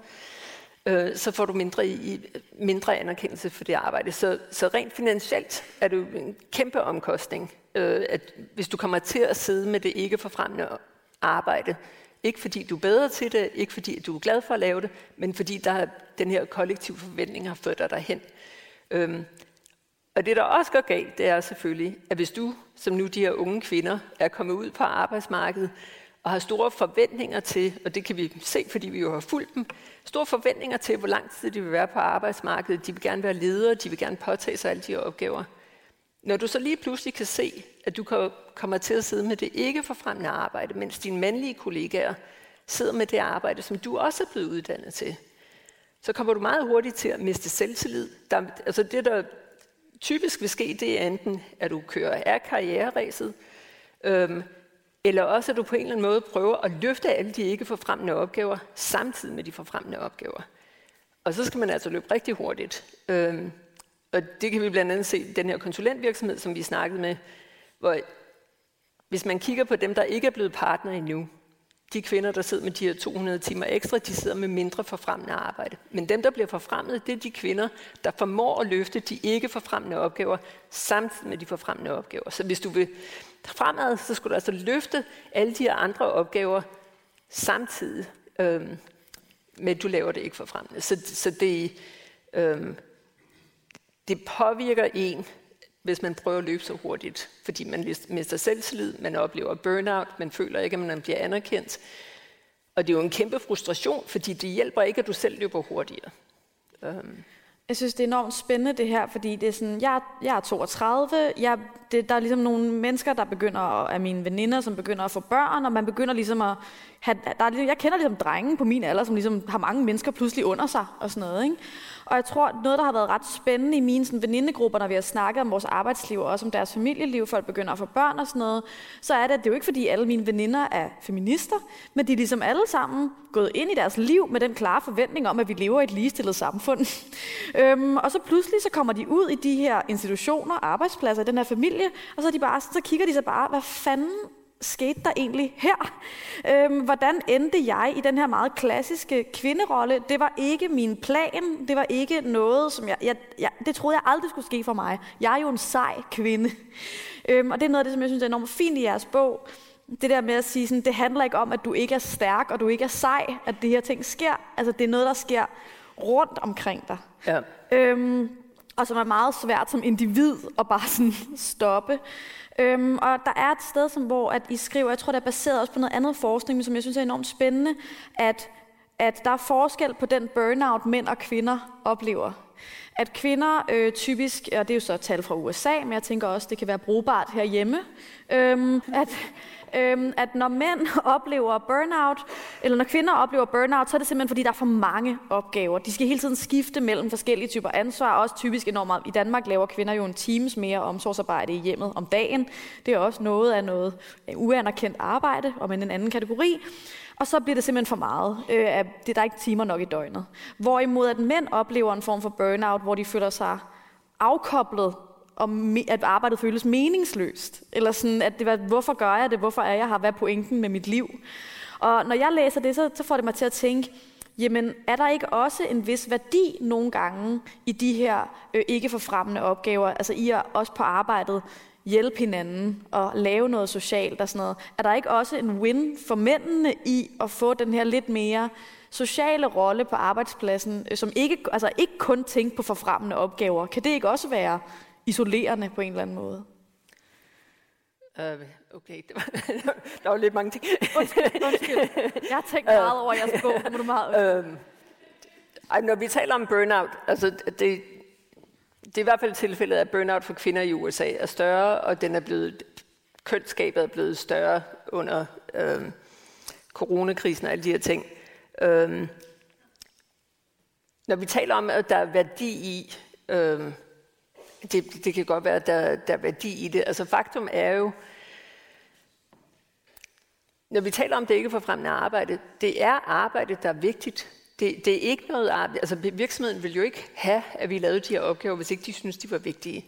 øh, så får du mindre, i, mindre anerkendelse for det arbejde. Så, så rent finansielt er det en kæmpe omkostning, øh, at hvis du kommer til at sidde med det ikke forfremmende arbejde, ikke fordi du er bedre til det, ikke fordi du er glad for at lave det, men fordi der den her kollektive forventning har ført dig derhen. Øhm, og det, der også går galt, det er selvfølgelig, at hvis du, som nu de her unge kvinder, er kommet ud på arbejdsmarkedet og har store forventninger til, og det kan vi se, fordi vi jo har fulgt dem, store forventninger til, hvor lang tid de vil være på arbejdsmarkedet. De vil gerne være ledere, de vil gerne påtage sig alle de her opgaver. Når du så lige pludselig kan se, at du kommer til at sidde med det ikke forfremmende arbejde, mens dine mandlige kollegaer sidder med det arbejde, som du også er blevet uddannet til, så kommer du meget hurtigt til at miste selvtillid. Der, altså det, der typisk vil ske, det er enten, at du kører af karriereræset, øhm, eller også at du på en eller anden måde prøver at løfte alle de ikke forfremmende opgaver, samtidig med de forfremmende opgaver. Og så skal man altså løbe rigtig hurtigt. Øhm, og det kan vi blandt andet se i den her konsulentvirksomhed, som vi snakkede med, hvor hvis man kigger på dem, der ikke er blevet partner endnu, de kvinder, der sidder med de her 200 timer ekstra, de sidder med mindre forfremmende arbejde. Men dem, der bliver forfremmet, det er de kvinder, der formår at løfte de ikke forfremmende opgaver, samtidig med de forfremmende opgaver. Så hvis du vil fremad, så skulle du altså løfte alle de her andre opgaver samtidig øhm, med, at du laver det ikke forfremmende. Så, så det, øhm, det påvirker en, hvis man prøver at løbe så hurtigt, fordi man mister selvtillid, man oplever burnout, man føler ikke, at man bliver anerkendt. Og det er jo en kæmpe frustration, fordi det hjælper ikke, at du selv løber hurtigere. Um. Jeg synes, det er enormt spændende det her, fordi det er sådan, jeg, jeg er 32, jeg, det, der er ligesom nogle mennesker, der begynder, at, af mine veninder, som begynder at få børn, og man begynder ligesom at have, der er, jeg kender ligesom drenge på min alder, som ligesom har mange mennesker pludselig under sig og sådan noget, ikke? Og jeg tror, noget, der har været ret spændende i mine sådan, venindegrupper, når vi har snakket om vores arbejdsliv, og også om deres familieliv, folk begynder at få børn og sådan noget, så er det, at det er jo ikke fordi alle mine veninder er feminister, men de er ligesom alle sammen gået ind i deres liv med den klare forventning om, at vi lever i et ligestillet samfund. *laughs* øhm, og så pludselig så kommer de ud i de her institutioner, arbejdspladser, i den her familie, og så, er de bare, så kigger de så bare, hvad fanden skete der egentlig her? Øhm, hvordan endte jeg i den her meget klassiske kvinderolle? Det var ikke min plan. Det var ikke noget, som jeg, jeg, jeg... Det troede jeg aldrig skulle ske for mig. Jeg er jo en sej kvinde. Øhm, og det er noget af det, som jeg synes er enormt fint i jeres bog. Det der med at sige, sådan, det handler ikke om, at du ikke er stærk, og du ikke er sej, at det her ting sker. Altså, det er noget, der sker rundt omkring dig. Ja. Øhm, og som er meget svært som individ at bare sådan *laughs* stoppe. Øhm, og der er et sted, som, hvor at I skriver, jeg tror, det er baseret også på noget andet forskning, som jeg synes er enormt spændende, at, at der er forskel på den burnout, mænd og kvinder oplever. At kvinder øh, typisk, og det er jo så tal fra USA, men jeg tænker også, det kan være brugbart herhjemme, øhm, at øhm, at når mænd *laughs* oplever burnout, eller når kvinder oplever burnout, så er det simpelthen, fordi der er for mange opgaver. De skal hele tiden skifte mellem forskellige typer ansvar, også typisk enormt meget. I Danmark laver kvinder jo en times mere omsorgsarbejde i hjemmet om dagen. Det er også noget af noget øh, uanerkendt arbejde, om en anden kategori. Og så bliver det simpelthen for meget. Øh, det er der ikke timer nok i døgnet. Hvorimod at mænd oplever en form for burnout, hvor de føler sig afkoblet og at arbejdet føles meningsløst. Eller sådan, at det var, hvorfor gør jeg det? Hvorfor er jeg her? Hvad er pointen med mit liv? Og når jeg læser det, så, så får det mig til at tænke, jamen er der ikke også en vis værdi nogle gange i de her øh, ikke forfremmende opgaver, altså i at også på arbejdet hjælpe hinanden og lave noget socialt og sådan noget. Er der ikke også en win for mændene i at få den her lidt mere sociale rolle på arbejdspladsen, øh, som ikke, altså ikke kun tænke på forfremmende opgaver? Kan det ikke også være isolerende på en eller anden måde. Uh, okay, det var, *laughs* der var lidt mange ting. undskyld, undskyld. Jeg har tænkt meget over jeres bog. Må du meget uh, *laughs* ej, når vi taler om burnout, altså det, det er i hvert fald tilfældet, at burnout for kvinder i USA er større, og den er blevet, kønsskabet er blevet større under øh, coronakrisen og alle de her ting. Øhm, når vi taler om, at der er værdi i, øhm, det, det kan godt være, at der, der er værdi i det. Altså faktum er jo, når vi taler om det ikke forfremmende arbejde, det er arbejde, der er vigtigt. Det, det er ikke noget arbejde. Altså virksomheden vil jo ikke have, at vi lavede de her opgaver, hvis ikke de synes, de var vigtige.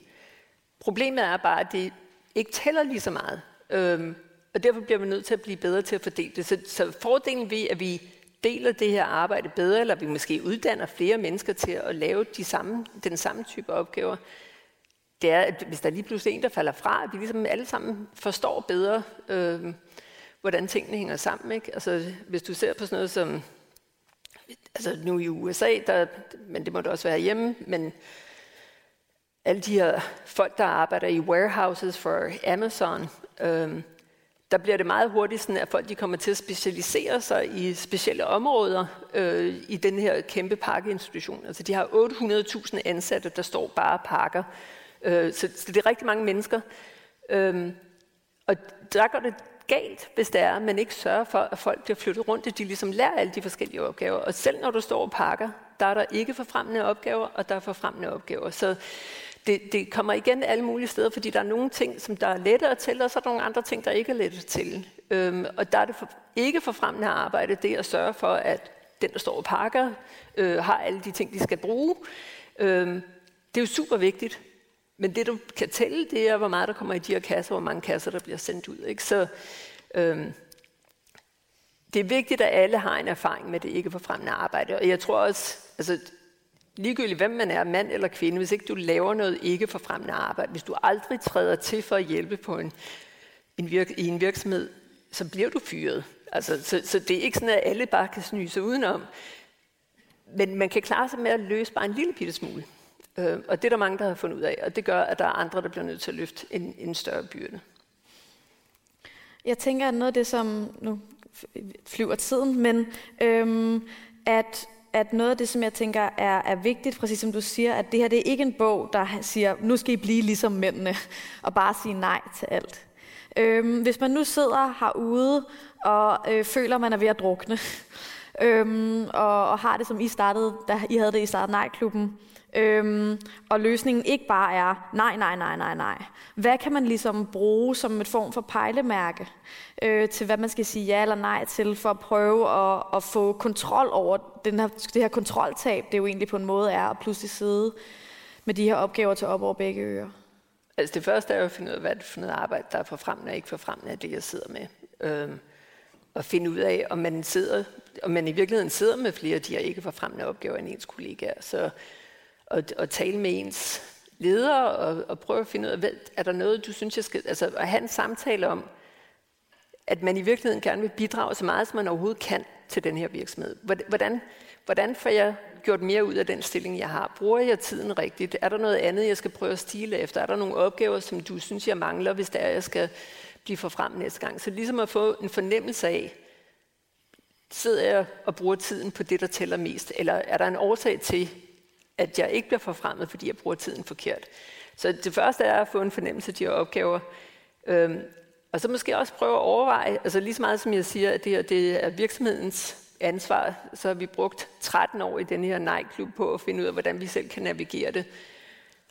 Problemet er bare, at det ikke tæller lige så meget. Øhm, og derfor bliver vi nødt til at blive bedre til at fordele det. Så, så fordelen ved, at vi deler det her arbejde bedre, eller vi måske uddanner flere mennesker til at lave de samme, den samme type opgaver, det er, at hvis der lige pludselig en, der falder fra, at vi ligesom alle sammen forstår bedre, øh, hvordan tingene hænger sammen. Ikke? Altså, hvis du ser på sådan noget som, altså nu i USA, der, men det må det også være hjemme, men alle de her folk, der arbejder i warehouses for Amazon, øh, der bliver det meget hurtigt sådan, at folk de kommer til at specialisere sig i specielle områder øh, i den her kæmpe pakkeinstitution. Altså de har 800.000 ansatte, der står bare og pakker. Øh, så, så det er rigtig mange mennesker. Øh, og der går det galt, hvis det er, at man ikke sørger for, at folk bliver flyttet rundt, at de ligesom lærer alle de forskellige opgaver. Og selv når du står og pakker, der er der ikke forfremmende opgaver, og der er forfremmende opgaver. Så det, det kommer igen alle mulige steder, fordi der er nogle ting, som der er lettere til, og så er der nogle andre ting, der ikke er lettere til. Øhm, og der er det for, ikke forfremmende arbejde, det at sørge for, at den, der står og pakker, øh, har alle de ting, de skal bruge. Øhm, det er jo super vigtigt. Men det, du kan tælle, det er, hvor meget der kommer i de her kasser, hvor mange kasser, der bliver sendt ud. Ikke? Så øhm, det er vigtigt, at alle har en erfaring med det ikke forfremmende arbejde. Og jeg tror også, altså, ligegyldigt hvem man er, mand eller kvinde, hvis ikke du laver noget ikke forfremmende arbejde, hvis du aldrig træder til for at hjælpe på en, en virk, i en virksomhed, så bliver du fyret. Altså, så, så det er ikke sådan, at alle bare kan snyde sig udenom. Men man kan klare sig med at løse bare en lille bitte smule. Øh, og det er der mange, der har fundet ud af, og det gør, at der er andre, der bliver nødt til at løfte en, en større byrde. Jeg tænker, at noget af det, som nu flyver tiden, men øhm, at, at noget af det, som jeg tænker er, er vigtigt, præcis som du siger, at det her det er ikke en bog, der siger, nu skal I blive ligesom mændene, *laughs* og bare sige nej til alt. Øhm, hvis man nu sidder herude og øh, føler, man er ved at drukne, *laughs* øhm, og, og har det, som I startede, da I havde det i starten nej-klubben, Øhm, og løsningen ikke bare er nej, nej, nej, nej, nej. Hvad kan man ligesom bruge som et form for pejlemærke øh, til, hvad man skal sige ja eller nej til, for at prøve at, at få kontrol over den her, det her kontroltab, det jo egentlig på en måde er at pludselig sidde med de her opgaver til op over begge ører? Altså det første er jo at finde ud af, hvad det er for noget arbejde, der er for frem, og ikke for frem af det, jeg sidder med. Øhm, og finde ud af, om man, sidder, om man i virkeligheden sidder med flere af de her ikke for fremmende opgaver end ens kollegaer. Så at, at tale med ens leder og, og prøve at finde ud af, hvad, er der noget, du synes, jeg skal... Altså at have en samtale om, at man i virkeligheden gerne vil bidrage så meget, som man overhovedet kan til den her virksomhed. Hvordan, hvordan får jeg gjort mere ud af den stilling, jeg har? Bruger jeg tiden rigtigt? Er der noget andet, jeg skal prøve at stile efter? Er der nogle opgaver, som du synes, jeg mangler, hvis der er, jeg skal blive for frem næste gang? Så ligesom at få en fornemmelse af, sidder jeg og bruger tiden på det, der tæller mest? Eller er der en årsag til, at jeg ikke bliver forfremmet, fordi jeg bruger tiden forkert. Så det første er at få en fornemmelse af de her opgaver. Øhm, og så måske også prøve at overveje, altså lige så meget som jeg siger, at det, her, det er virksomhedens ansvar, så har vi brugt 13 år i den her nej-klub på at finde ud af, hvordan vi selv kan navigere det.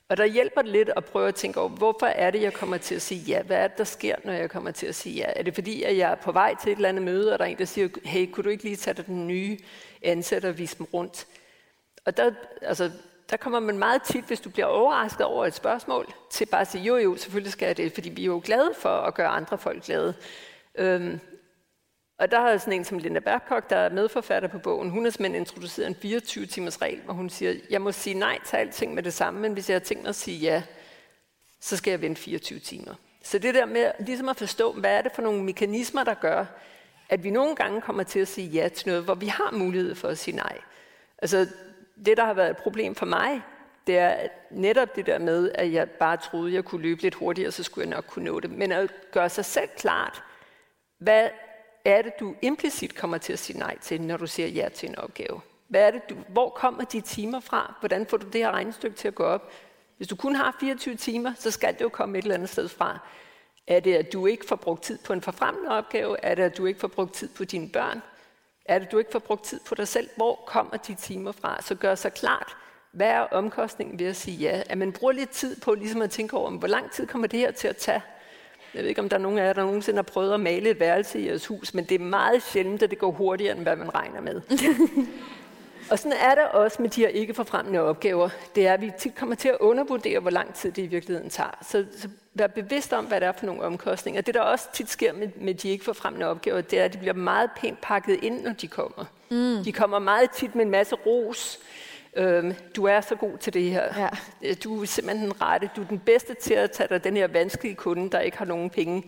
Og der hjælper det lidt at prøve at tænke over, hvorfor er det, jeg kommer til at sige ja? Hvad er det, der sker, når jeg kommer til at sige ja? Er det fordi, at jeg er på vej til et eller andet møde, og der er en, der siger, hey, kunne du ikke lige tage dig den nye ansætter og vise dem rundt? Og der, altså, der kommer man meget tit, hvis du bliver overrasket over et spørgsmål, til bare at sige, jo jo, selvfølgelig skal jeg det, fordi vi er jo glade for at gøre andre folk glade. Øhm, og der har sådan en som Linda Bergkok, der er medforfatter på bogen, hun har simpelthen introduceret en 24-timers regel, hvor hun siger, jeg må sige nej til alting med det samme, men hvis jeg har tænkt mig at sige ja, så skal jeg vente 24 timer. Så det der med ligesom at forstå, hvad er det for nogle mekanismer, der gør, at vi nogle gange kommer til at sige ja til noget, hvor vi har mulighed for at sige nej. Altså, det, der har været et problem for mig, det er netop det der med, at jeg bare troede, jeg kunne løbe lidt hurtigere, så skulle jeg nok kunne nå det. Men at gøre sig selv klart, hvad er det, du implicit kommer til at sige nej til, når du siger ja til en opgave? Hvad er det, du, hvor kommer de timer fra? Hvordan får du det her regnestykke til at gå op? Hvis du kun har 24 timer, så skal det jo komme et eller andet sted fra. Er det, at du ikke får brugt tid på en forfremmende opgave? Er det, at du ikke får brugt tid på dine børn? Er det, du ikke får brugt tid på dig selv? Hvor kommer de timer fra? Så gør sig klart, hvad er omkostningen ved at sige ja? At man bruger lidt tid på ligesom at tænke over, hvor lang tid kommer det her til at tage? Jeg ved ikke, om der er nogen af jer, der nogensinde har prøvet at male et værelse i jeres hus, men det er meget sjældent, at det går hurtigere, end hvad man regner med. *laughs* og sådan er der også med de her ikke forfremmende opgaver. Det er, at vi tit kommer til at undervurdere, hvor lang tid det i virkeligheden tager. Så, så vær bevidst om, hvad det er for nogle omkostninger. Det, der også tit sker med, med de ikke forfremmende opgaver, det er, at de bliver meget pænt pakket ind, når de kommer. Mm. De kommer meget tit med en masse ros, Øhm, du er så god til det her. Ja. Øh, du er simpelthen den rette. Du er den bedste til at tage dig den her vanskelige kunde, der ikke har nogen penge.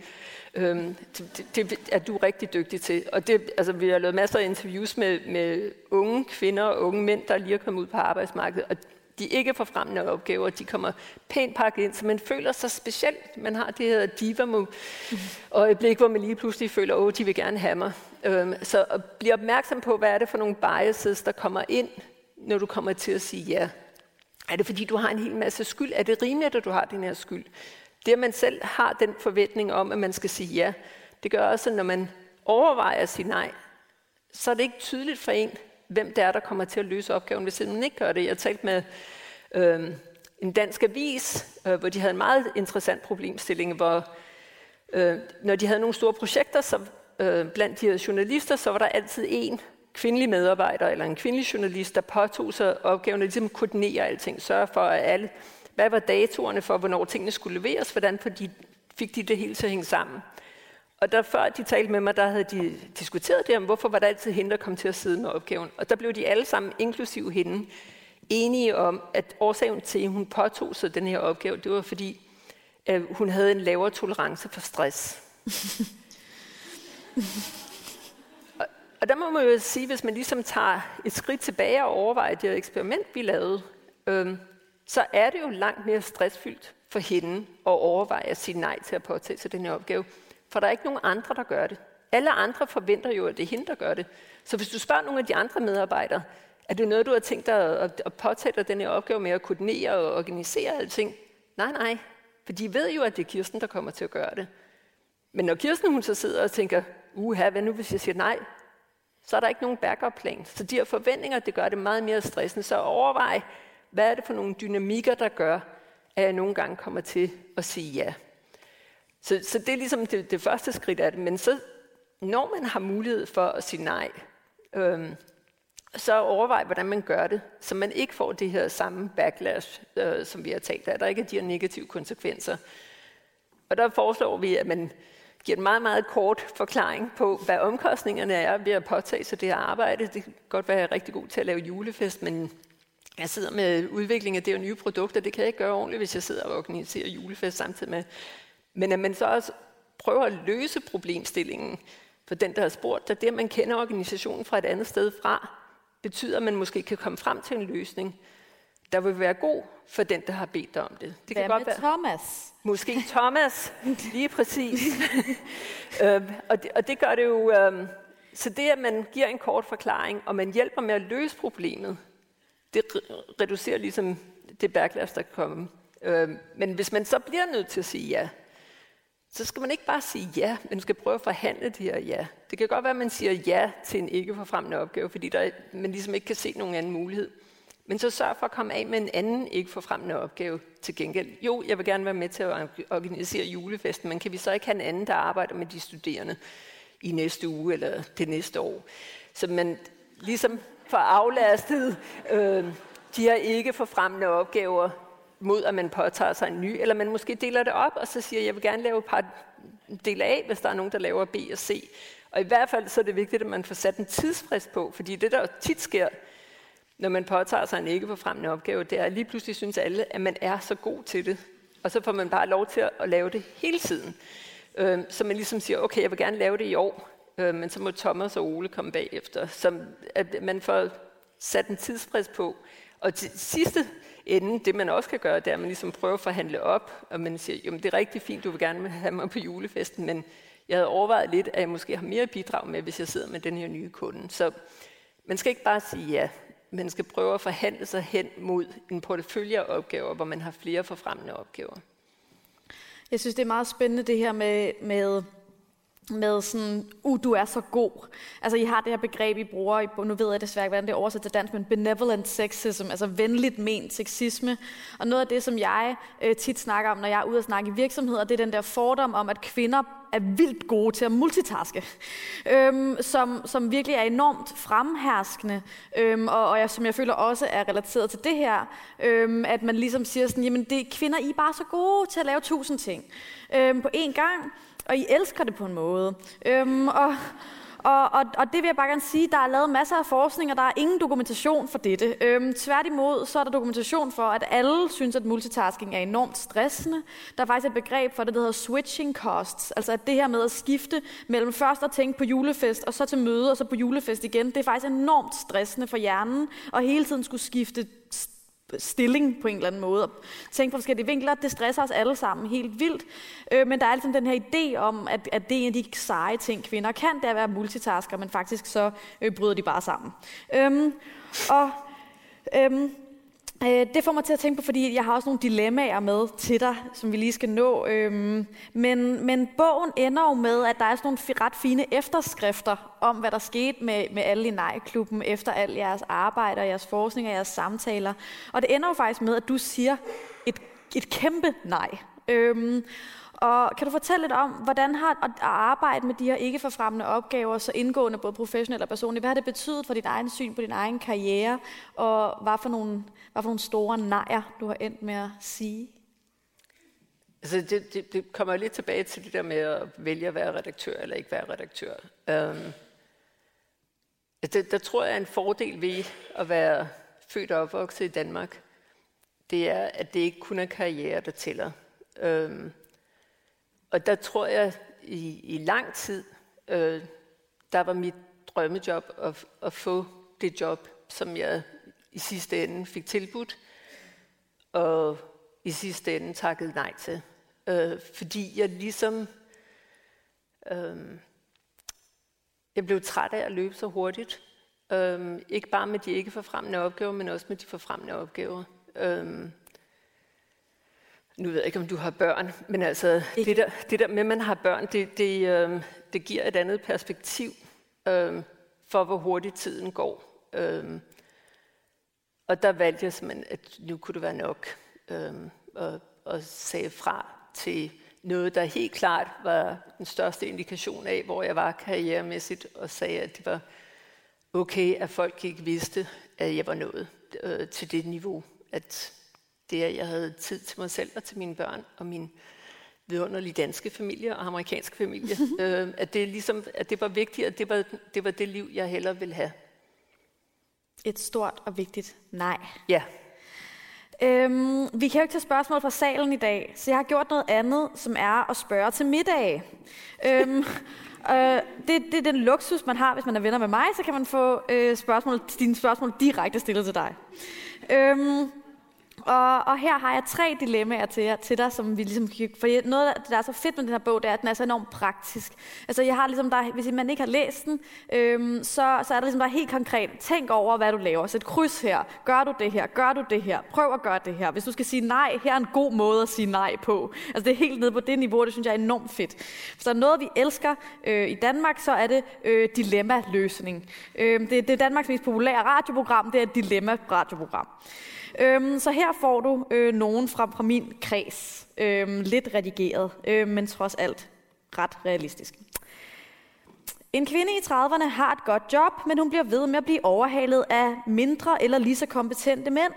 Øhm, det, det er du rigtig dygtig til. Og det, altså, vi har lavet masser af interviews med, med unge kvinder og unge mænd, der lige er kommet ud på arbejdsmarkedet. Og de ikke forfremmende opgaver, de kommer pænt pakket ind, så man føler sig specielt. Man har det her diva øjeblik, hvor man lige pludselig føler, åh, de vil gerne have mig. Øhm, så at blive opmærksom på, hvad er det for nogle biases, der kommer ind når du kommer til at sige ja? Er det fordi, du har en hel masse skyld? Er det rimeligt, at du har den her skyld? Det, at man selv har den forventning om, at man skal sige ja, det gør også, at når man overvejer at sige nej, så er det ikke tydeligt for en, hvem det er, der kommer til at løse opgaven, hvis man ikke gør det. Jeg talte med øh, en dansk avis, øh, hvor de havde en meget interessant problemstilling, hvor øh, når de havde nogle store projekter, så øh, blandt de her journalister, så var der altid en, kvindelig medarbejder eller en kvindelig journalist, der påtog sig opgaven at ligesom koordinere alting, sørge for, at alle, hvad var datorerne for, hvornår tingene skulle leveres, hvordan de, fik de det hele til at hænge sammen. Og der før de talte med mig, der havde de diskuteret det om, hvorfor var der altid hende, der kom til at sidde med opgaven. Og der blev de alle sammen, inklusive hende, enige om, at årsagen til, at hun påtog sig den her opgave, det var fordi, at hun havde en lavere tolerance for stress. *laughs* Og der må man jo sige, hvis man ligesom tager et skridt tilbage og overvejer det eksperiment, vi lavede, øhm, så er det jo langt mere stressfyldt for hende at overveje at sige nej til at påtage sig den her opgave. For der er ikke nogen andre, der gør det. Alle andre forventer jo, at det er hende, der gør det. Så hvis du spørger nogle af de andre medarbejdere, er det noget, du har tænkt dig at påtage dig den her opgave med at koordinere og organisere alting? Nej, nej. For de ved jo, at det er Kirsten, der kommer til at gøre det. Men når Kirsten hun så sidder og tænker, uha, hvad nu hvis jeg siger nej? så er der ikke nogen backup-plan. Så de her forventninger, det gør det meget mere stressende. Så overvej, hvad er det for nogle dynamikker, der gør, at jeg nogle gange kommer til at sige ja. Så, så det er ligesom det, det første skridt af det. Men så, når man har mulighed for at sige nej, øhm, så overvej, hvordan man gør det, så man ikke får det her samme backlash, øh, som vi har talt af. Der ikke er de her negative konsekvenser. Og der foreslår vi, at man giver en meget, meget kort forklaring på, hvad omkostningerne er ved at påtage sig det her arbejde. Det kan godt være, at jeg er rigtig god til at lave julefest, men jeg sidder med udvikling af det og nye produkter. Det kan jeg ikke gøre ordentligt, hvis jeg sidder og organiserer julefest samtidig med. Men at man så også prøver at løse problemstillingen for den, der har spurgt, at det, at man kender organisationen fra et andet sted fra, betyder, at man måske kan komme frem til en løsning, der vil være god for den, der har bedt om det. Det kan godt være Thomas? Måske Thomas, *laughs* lige præcis. *laughs* øhm, og, det, og det gør det jo... Øhm, så det, at man giver en kort forklaring, og man hjælper med at løse problemet, det reducerer ligesom det backlash, der kan komme. Øhm, men hvis man så bliver nødt til at sige ja, så skal man ikke bare sige ja, men skal prøve at forhandle det her ja. Det kan godt være, at man siger ja til en ikke forfremmende opgave, fordi der, man ligesom ikke kan se nogen anden mulighed. Men så sørg for at komme af med en anden ikke forfremmende opgave til gengæld. Jo, jeg vil gerne være med til at organisere julefesten, men kan vi så ikke have en anden, der arbejder med de studerende i næste uge eller det næste år? Så man ligesom får aflastet øh, de her ikke forfremmende opgaver mod, at man påtager sig en ny, eller man måske deler det op, og så siger, jeg vil gerne lave et par del A, hvis der er nogen, der laver B og C. Og i hvert fald så er det vigtigt, at man får sat en tidsfrist på, fordi det, der tit sker, når man påtager sig en ikke forfremmende opgave, det er, at lige pludselig synes alle, at man er så god til det. Og så får man bare lov til at lave det hele tiden. Øh, så man ligesom siger, okay, jeg vil gerne lave det i år, øhm, men så må Thomas og Ole komme bagefter. Så at man får sat en tidsfrist på. Og til sidste ende, det man også kan gøre, det er, at man ligesom prøver at forhandle op, og man siger, jo, det er rigtig fint, du vil gerne have mig på julefesten, men jeg havde overvejet lidt, at jeg måske har mere bidrag med, hvis jeg sidder med den her nye kunde. Så man skal ikke bare sige ja man skal prøve at forhandle sig hen mod en portefølje af opgaver, hvor man har flere forfremmende opgaver. Jeg synes, det er meget spændende det her med, med med sådan, uh, du er så god. Altså, I har det her begreb, I bruger, nu ved jeg desværre ikke, hvordan det er oversat til dansk, men benevolent sexism, altså venligt ment sexisme. Og noget af det, som jeg øh, tit snakker om, når jeg er ude og snakke i virksomheder, det er den der fordom om, at kvinder er vildt gode til at multitaske, øhm, som, som virkelig er enormt fremherskende, øhm, og, og jeg, som jeg føler også er relateret til det her, øhm, at man ligesom siger sådan, jamen det, kvinder I er bare så gode til at lave tusind ting øhm, på én gang, og I elsker det på en måde. Øhm, og, og, og, og det vil jeg bare gerne sige, der er lavet masser af forskning, og der er ingen dokumentation for dette. Øhm, tværtimod, så er der dokumentation for, at alle synes, at multitasking er enormt stressende. Der er faktisk et begreb for det, der hedder switching costs. Altså at det her med at skifte mellem først at tænke på julefest, og så til møde, og så på julefest igen, det er faktisk enormt stressende for hjernen, og hele tiden skulle skifte stilling på en eller anden måde, og tænke på forskellige vinkler. Det stresser os alle sammen helt vildt. Øh, men der er altid den her idé om, at, at det er en af de seje ting, kvinder kan, det er at være multitasker, men faktisk så øh, bryder de bare sammen. Øhm, og øhm, Øh, Øh, det får mig til at tænke på, fordi jeg har også nogle dilemmaer med til dig, som vi lige skal nå. Øhm, men, men bogen ender jo med, at der er sådan nogle ret fine efterskrifter om, hvad der skete med, med alle i Nej-klubben efter al jeres arbejde og jeres forskning og jeres samtaler. Og det ender jo faktisk med, at du siger et, et kæmpe nej. Øhm, og kan du fortælle lidt om, hvordan har at arbejde med de her ikke forfremmende opgaver, så indgående både professionelt og personligt, hvad har det betydet for dit egen syn på din egen karriere, og hvad for nogle, hvad for nogle store nejer, du har endt med at sige? Altså det, det, det kommer lidt tilbage til det der med at vælge at være redaktør eller ikke være redaktør. Um, det, der tror jeg, er en fordel ved at være født og opvokset i Danmark, det er, at det ikke kun er karriere, der tæller. Um, og der tror jeg i, i lang tid, øh, der var mit drømmejob at, at få det job, som jeg i sidste ende fik tilbudt, og i sidste ende takkede nej til. Øh, fordi jeg ligesom... Øh, jeg blev træt af at løbe så hurtigt. Øh, ikke bare med de ikke forfremmende opgaver, men også med de forfremmende opgaver. Øh, nu ved jeg ikke, om du har børn, men altså, det der, det der med, at man har børn, det, det, øh, det giver et andet perspektiv øh, for, hvor hurtigt tiden går. Øh, og der valgte jeg simpelthen, at nu kunne det være nok, øh, og, og sagde fra til noget, der helt klart var den største indikation af, hvor jeg var karrieremæssigt, og sagde, at det var okay, at folk ikke vidste, at jeg var nået øh, til det niveau, at det, at jeg havde tid til mig selv og til mine børn og min vidunderlige danske familie og amerikanske familie. *laughs* øh, at, det ligesom, at det var vigtigt, at det var, det var det liv, jeg hellere ville have. Et stort og vigtigt nej. Ja. Øhm, vi kan jo ikke tage spørgsmål fra salen i dag, så jeg har gjort noget andet, som er at spørge til middag. øhm, *laughs* øh, det, det er den luksus, man har, hvis man er venner med mig, så kan man få øh, spørgsmål, dine spørgsmål direkte stillet til dig. Øhm, og, og her har jeg tre dilemmaer til, jer, til dig, som vi ligesom kan... For noget, der er så fedt med den her bog, det er, at den er så enormt praktisk. Altså, jeg har ligesom, der, hvis man ikke har læst den, øhm, så, så er der ligesom bare helt konkret. Tænk over, hvad du laver. Sæt kryds her. Gør du det her? Gør du det her? Prøv at gøre det her. Hvis du skal sige nej, her er en god måde at sige nej på. Altså, det er helt nede på det niveau, det synes jeg er enormt fedt. Hvis der er noget, vi elsker øh, i Danmark, så er det øh, dilemma-løsning. Øh, det, det er Danmarks mest populære radioprogram, det er et dilemma-radioprogram. Øhm, så her får du øh, nogen fra, fra min kreds. Øhm, lidt redigeret, øh, men trods alt ret realistisk. En kvinde i 30'erne har et godt job, men hun bliver ved med at blive overhalet af mindre eller lige så kompetente mænd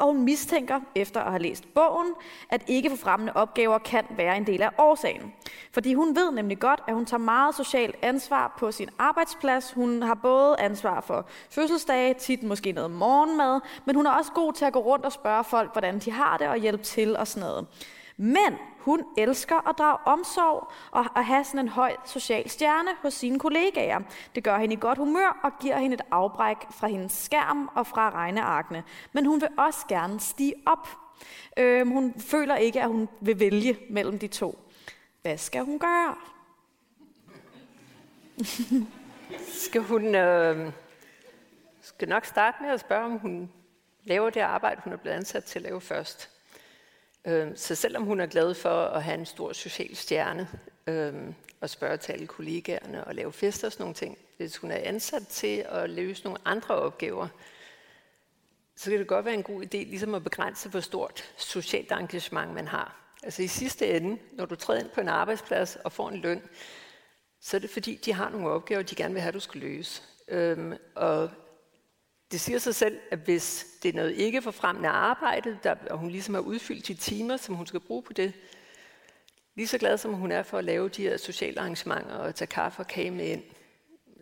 og hun mistænker, efter at have læst bogen, at ikke forfremmende opgaver kan være en del af årsagen. Fordi hun ved nemlig godt, at hun tager meget socialt ansvar på sin arbejdsplads. Hun har både ansvar for fødselsdage, tit måske noget morgenmad, men hun er også god til at gå rundt og spørge folk, hvordan de har det og hjælpe til og sådan noget. Men hun elsker at drage omsorg og at have sådan en høj social stjerne hos sine kollegaer. Det gør hende i godt humør og giver hende et afbræk fra hendes skærm og fra regnearkene. Men hun vil også gerne stige op. Øhm, hun føler ikke, at hun vil vælge mellem de to. Hvad skal hun gøre? *laughs* skal hun øh, skal nok starte med at spørge, om hun laver det arbejde, hun er blevet ansat til at lave først. Øh, så selvom hun er glad for at have en stor social stjerne, øhm, og spørge til alle kollegaerne og lave fester og sådan nogle ting, hvis hun er ansat til at løse nogle andre opgaver, så kan det godt være en god idé ligesom at begrænse, hvor stort socialt engagement man har. Altså i sidste ende, når du træder ind på en arbejdsplads og får en løn, så er det fordi, de har nogle opgaver, de gerne vil have, du skal løse. Øhm, og det siger sig selv, at hvis det er noget ikke forfremmende arbejde, der, og hun ligesom har udfyldt de timer, som hun skal bruge på det, lige så glad som hun er for at lave de her sociale arrangementer og tage kaffe og kage med ind,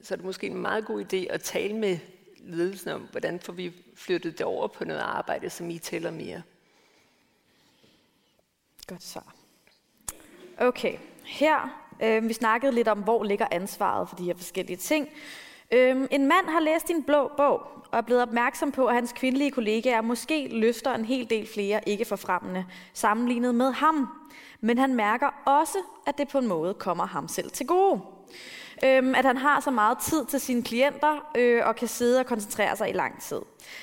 så er det måske en meget god idé at tale med ledelsen om, hvordan får vi flyttet det over på noget arbejde, som I tæller mere. Godt svar. Okay, her øh, vi snakkede lidt om, hvor ligger ansvaret for de her forskellige ting. Øhm, en mand har læst din blå bog og er blevet opmærksom på, at hans kvindelige kollegaer måske løfter en hel del flere ikke forfremmende sammenlignet med ham. Men han mærker også, at det på en måde kommer ham selv til gode. Øhm, at han har så meget tid til sine klienter øh, og kan sidde og koncentrere sig i lang tid.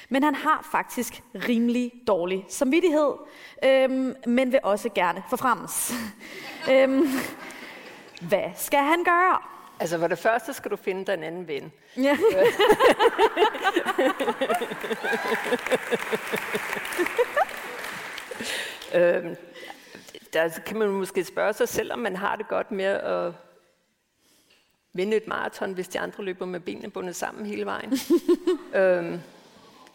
Men han har faktisk rimelig dårlig samvittighed, øhm, men vil også gerne forfremmes. *laughs* øhm, hvad skal han gøre? Altså for det første skal du finde dig en anden ven. Ja. *laughs* øhm, der kan man måske spørge sig selv, om man har det godt med at vinde et maraton, hvis de andre løber med benene bundet sammen hele vejen. *laughs* øhm,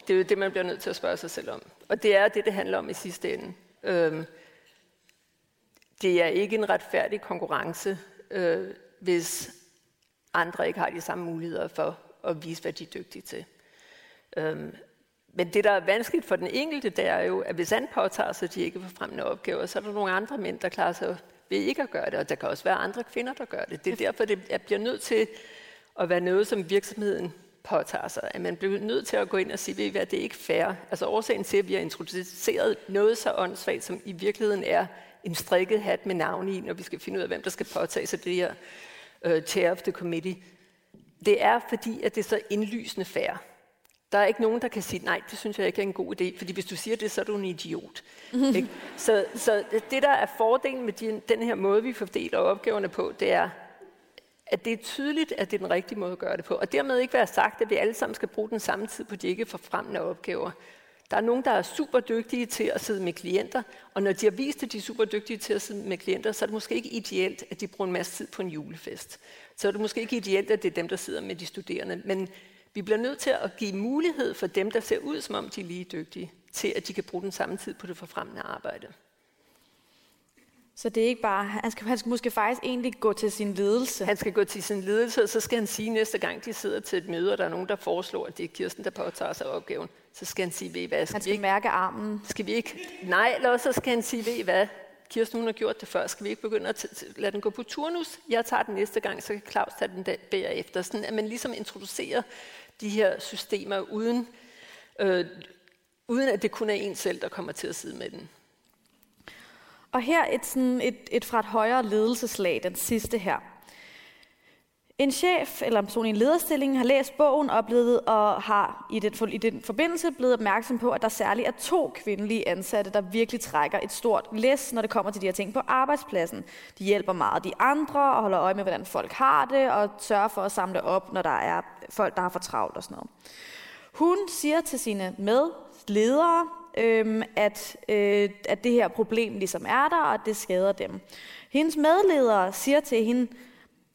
det er jo det, man bliver nødt til at spørge sig selv om. Og det er det, det handler om i sidste ende. Øhm, det er ikke en retfærdig konkurrence, øh, hvis andre ikke har de samme muligheder for at vise, hvad de er dygtige til. Øhm, men det, der er vanskeligt for den enkelte, det er jo, at hvis han påtager sig de ikke forfremmende opgaver, så er der nogle andre mænd, der klarer sig ved ikke at gøre det, og der kan også være andre kvinder, der gør det. Det er derfor, det bliver nødt til at være noget, som virksomheden påtager sig. At man bliver nødt til at gå ind og sige, ved at det er ikke fair. Altså årsagen til, at vi har introduceret noget så åndssvagt, som i virkeligheden er en strikket hat med navn i, når vi skal finde ud af, hvem der skal påtage sig det her uh, chair of the committee. Det er fordi, at det er så indlysende fair. Der er ikke nogen, der kan sige, nej, det synes jeg ikke er en god idé, fordi hvis du siger det, så er du en idiot. *laughs* ikke? Så, så det, der er fordelen med de, den her måde, vi fordeler opgaverne på, det er, at det er tydeligt, at det er den rigtige måde at gøre det på. Og dermed ikke være sagt, at vi alle sammen skal bruge den samme tid på de ikke forfremmende opgaver. Der er nogen, der er super dygtige til at sidde med klienter, og når de har vist, at de er super dygtige til at sidde med klienter, så er det måske ikke ideelt, at de bruger en masse tid på en julefest. Så er det måske ikke ideelt, at det er dem, der sidder med de studerende. Men vi bliver nødt til at give mulighed for dem, der ser ud, som om de er lige dygtige, til at de kan bruge den samme tid på det forfremmende arbejde. Så det er ikke bare, han skal, han skal måske faktisk egentlig gå til sin ledelse. Han skal gå til sin ledelse, og så skal han sige næste gang, de sidder til et møde, og der er nogen, der foreslår, at det er Kirsten, der påtager sig opgaven. Så skal han sige, ved I hvad, skal han skal vi ikke, mærke armen. Skal vi ikke? Nej, eller så skal han sige, ved I hvad, Kirsten hun har gjort det før, skal vi ikke begynde at lade den gå på turnus? Jeg tager den næste gang, så kan Claus tage den bagefter. Sådan at man ligesom introducerer de her systemer, uden, øh, uden at det kun er en selv, der kommer til at sidde med den. Og her et, sådan et, et fra et højere ledelseslag, den sidste her. En chef eller en person i en lederstilling har læst bogen og, blevet, og har i den, i den forbindelse blevet opmærksom på, at der særligt er to kvindelige ansatte, der virkelig trækker et stort læs, når det kommer til de her ting på arbejdspladsen. De hjælper meget de andre og holder øje med, hvordan folk har det, og sørger for at samle op, når der er folk, der har for travlt og sådan noget. Hun siger til sine medledere, øhm, at, øh, at det her problem ligesom er der, og at det skader dem. Hendes medledere siger til hende,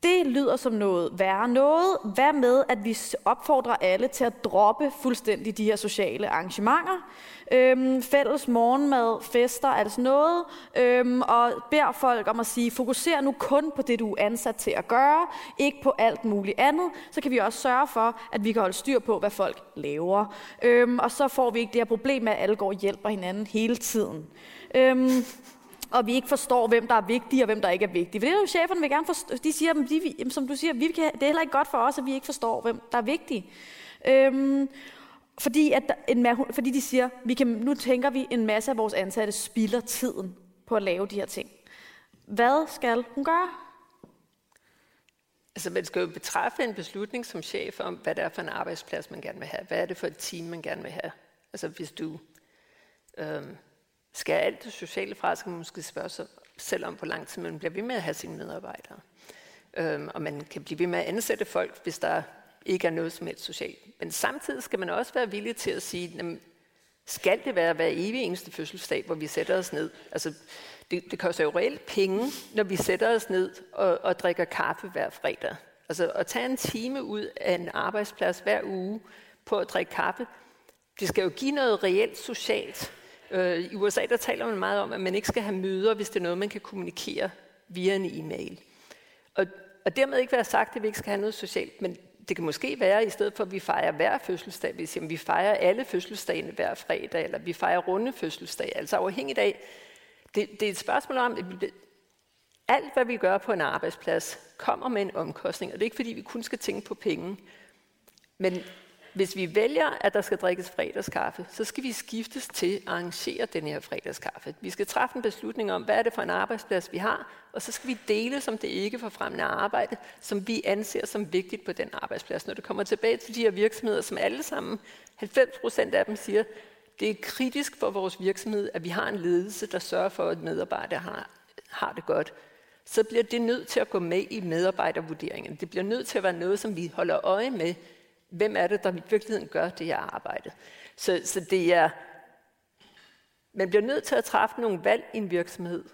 det lyder som noget værre noget. Hvad med, at vi opfordrer alle til at droppe fuldstændig de her sociale arrangementer? Øhm, fælles morgenmad, fester, altså noget. Øhm, og beder folk om at sige, fokuser nu kun på det, du er ansat til at gøre, ikke på alt muligt andet. Så kan vi også sørge for, at vi kan holde styr på, hvad folk laver. Øhm, og så får vi ikke det her problem med, at alle går og hjælper hinanden hele tiden. Øhm, og vi ikke forstår, hvem der er vigtig og hvem der ikke er vigtig. For det er jo cheferne vil gerne forstå. De siger, de, som du siger, vi kan, det er heller ikke godt for os, at vi ikke forstår, hvem der er vigtig. Øhm, fordi, at en, fordi de siger, vi kan, nu tænker vi, en masse af vores ansatte spilder tiden på at lave de her ting. Hvad skal hun gøre? Altså, man skal jo betræffe en beslutning som chef om, hvad det er for en arbejdsplads, man gerne vil have. Hvad er det for et team, man gerne vil have? Altså, hvis du øhm, Skal alt det sociale fra, skal man måske spørge sig selv om, hvor lang tid man bliver ved med at have sine medarbejdere. Øhm, og man kan blive ved med at ansætte folk, hvis der ikke er noget som helst socialt. Men samtidig skal man også være villig til at sige, jamen, skal det være hver evig eneste fødselsdag, hvor vi sætter os ned? Altså, det, det koster jo reelt penge, når vi sætter os ned og, og drikker kaffe hver fredag. Altså at tage en time ud af en arbejdsplads hver uge på at drikke kaffe, det skal jo give noget reelt socialt. Øh, I USA der taler man meget om, at man ikke skal have møder, hvis det er noget, man kan kommunikere via en e-mail. Og, og dermed ikke være sagt, at vi ikke skal have noget socialt, men det kan måske være, i stedet for at vi fejrer hver fødselsdag, vi siger, at vi fejrer alle fødselsdagene hver fredag, eller vi fejrer runde fødselsdag, altså afhængigt af, det, det er et spørgsmål om, at alt hvad vi gør på en arbejdsplads, kommer med en omkostning, og det er ikke fordi, vi kun skal tænke på penge, men hvis vi vælger, at der skal drikkes fredagskaffe, så skal vi skiftes til at arrangere den her fredagskaffe. Vi skal træffe en beslutning om, hvad er det for en arbejdsplads, vi har, og så skal vi dele som det ikke forfremmende arbejde, som vi anser som vigtigt på den arbejdsplads. Når det kommer tilbage til de her virksomheder, som alle sammen, 90 procent af dem siger, det er kritisk for vores virksomhed, at vi har en ledelse, der sørger for, at medarbejdere har, har det godt. Så bliver det nødt til at gå med i medarbejdervurderingen. Det bliver nødt til at være noget, som vi holder øje med, hvem er det, der i virkeligheden gør det her arbejde. Så, så det er, man bliver nødt til at træffe nogle valg i en virksomhed.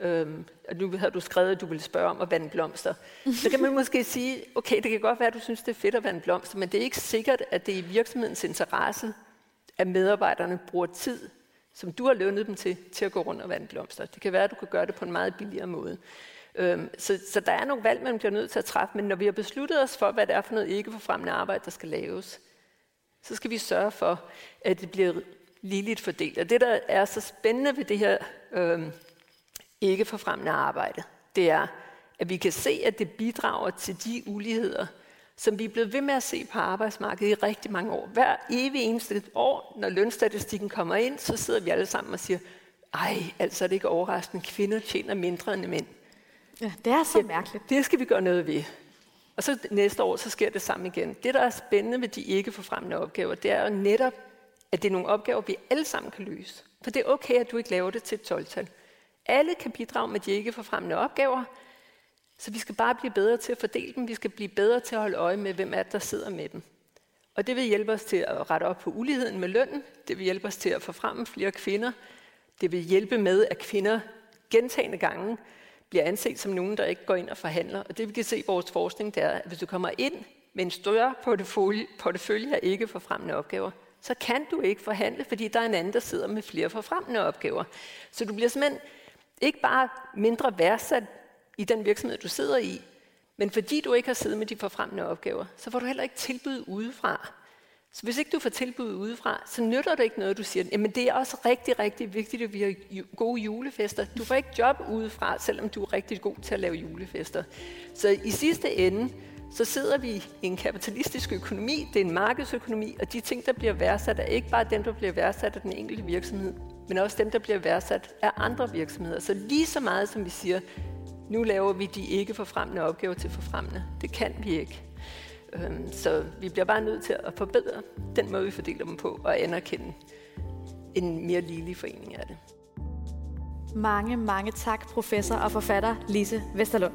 Øhm, og nu har du skrevet, at du ville spørge om at vande blomster. Så kan man måske sige, okay, det kan godt være, at du synes, det er fedt at vande blomster, men det er ikke sikkert, at det er i virksomhedens interesse, at medarbejderne bruger tid, som du har lønnet dem til, til at gå rundt og vande blomster. Det kan være, at du kan gøre det på en meget billigere måde. Øhm, så, så der er nogle valg, man bliver nødt til at træffe, men når vi har besluttet os for, hvad det er for noget ikke forfremmende arbejde, der skal laves, så skal vi sørge for, at det bliver ligeligt fordelt. Og det, der er så spændende ved det her øhm, ikke forfremmende arbejde, det er, at vi kan se, at det bidrager til de uligheder, som vi er blevet ved med at se på arbejdsmarkedet i rigtig mange år. Hver evig eneste år, når lønstatistikken kommer ind, så sidder vi alle sammen og siger, ej, altså er det ikke overraskende, kvinder tjener mindre end mænd. Ja, det er så ja, mærkeligt. Det skal vi gøre noget ved. Og så næste år, så sker det samme igen. Det, der er spændende med de ikke forfremmende opgaver, det er jo netop, at det er nogle opgaver, vi alle sammen kan løse. For det er okay, at du ikke laver det til et 12-tal. Alle kan bidrage med de ikke forfremmende opgaver, så vi skal bare blive bedre til at fordele dem. Vi skal blive bedre til at holde øje med, hvem er der sidder med dem. Og det vil hjælpe os til at rette op på uligheden med lønnen. Det vil hjælpe os til at få frem flere kvinder. Det vil hjælpe med, at kvinder gentagende gange bliver anset som nogen, der ikke går ind og forhandler. Og det vi kan se i vores forskning, det er, at hvis du kommer ind med en større portefølje, portefølje af ikke forfremmende opgaver, så kan du ikke forhandle, fordi der er en anden, der sidder med flere forfremmende opgaver. Så du bliver simpelthen ikke bare mindre værdsat i den virksomhed, du sidder i, men fordi du ikke har siddet med de forfremmende opgaver, så får du heller ikke tilbud udefra. Så hvis ikke du får tilbud udefra, så nytter det ikke noget, du siger, jamen det er også rigtig, rigtig vigtigt, at vi har gode julefester. Du får ikke job udefra, selvom du er rigtig god til at lave julefester. Så i sidste ende, så sidder vi i en kapitalistisk økonomi, det er en markedsøkonomi, og de ting, der bliver værdsat, er ikke bare dem, der bliver værdsat af den enkelte virksomhed, men også dem, der bliver værdsat af andre virksomheder. Så lige så meget som vi siger, nu laver vi de ikke forfremmende opgaver til forfremmende. Det kan vi ikke. Øhm, så vi bliver bare nødt til at forbedre den måde, vi fordeler dem på, og anerkende en mere ligelig forening af det. Mange, mange tak, professor og forfatter Lise Vesterlund.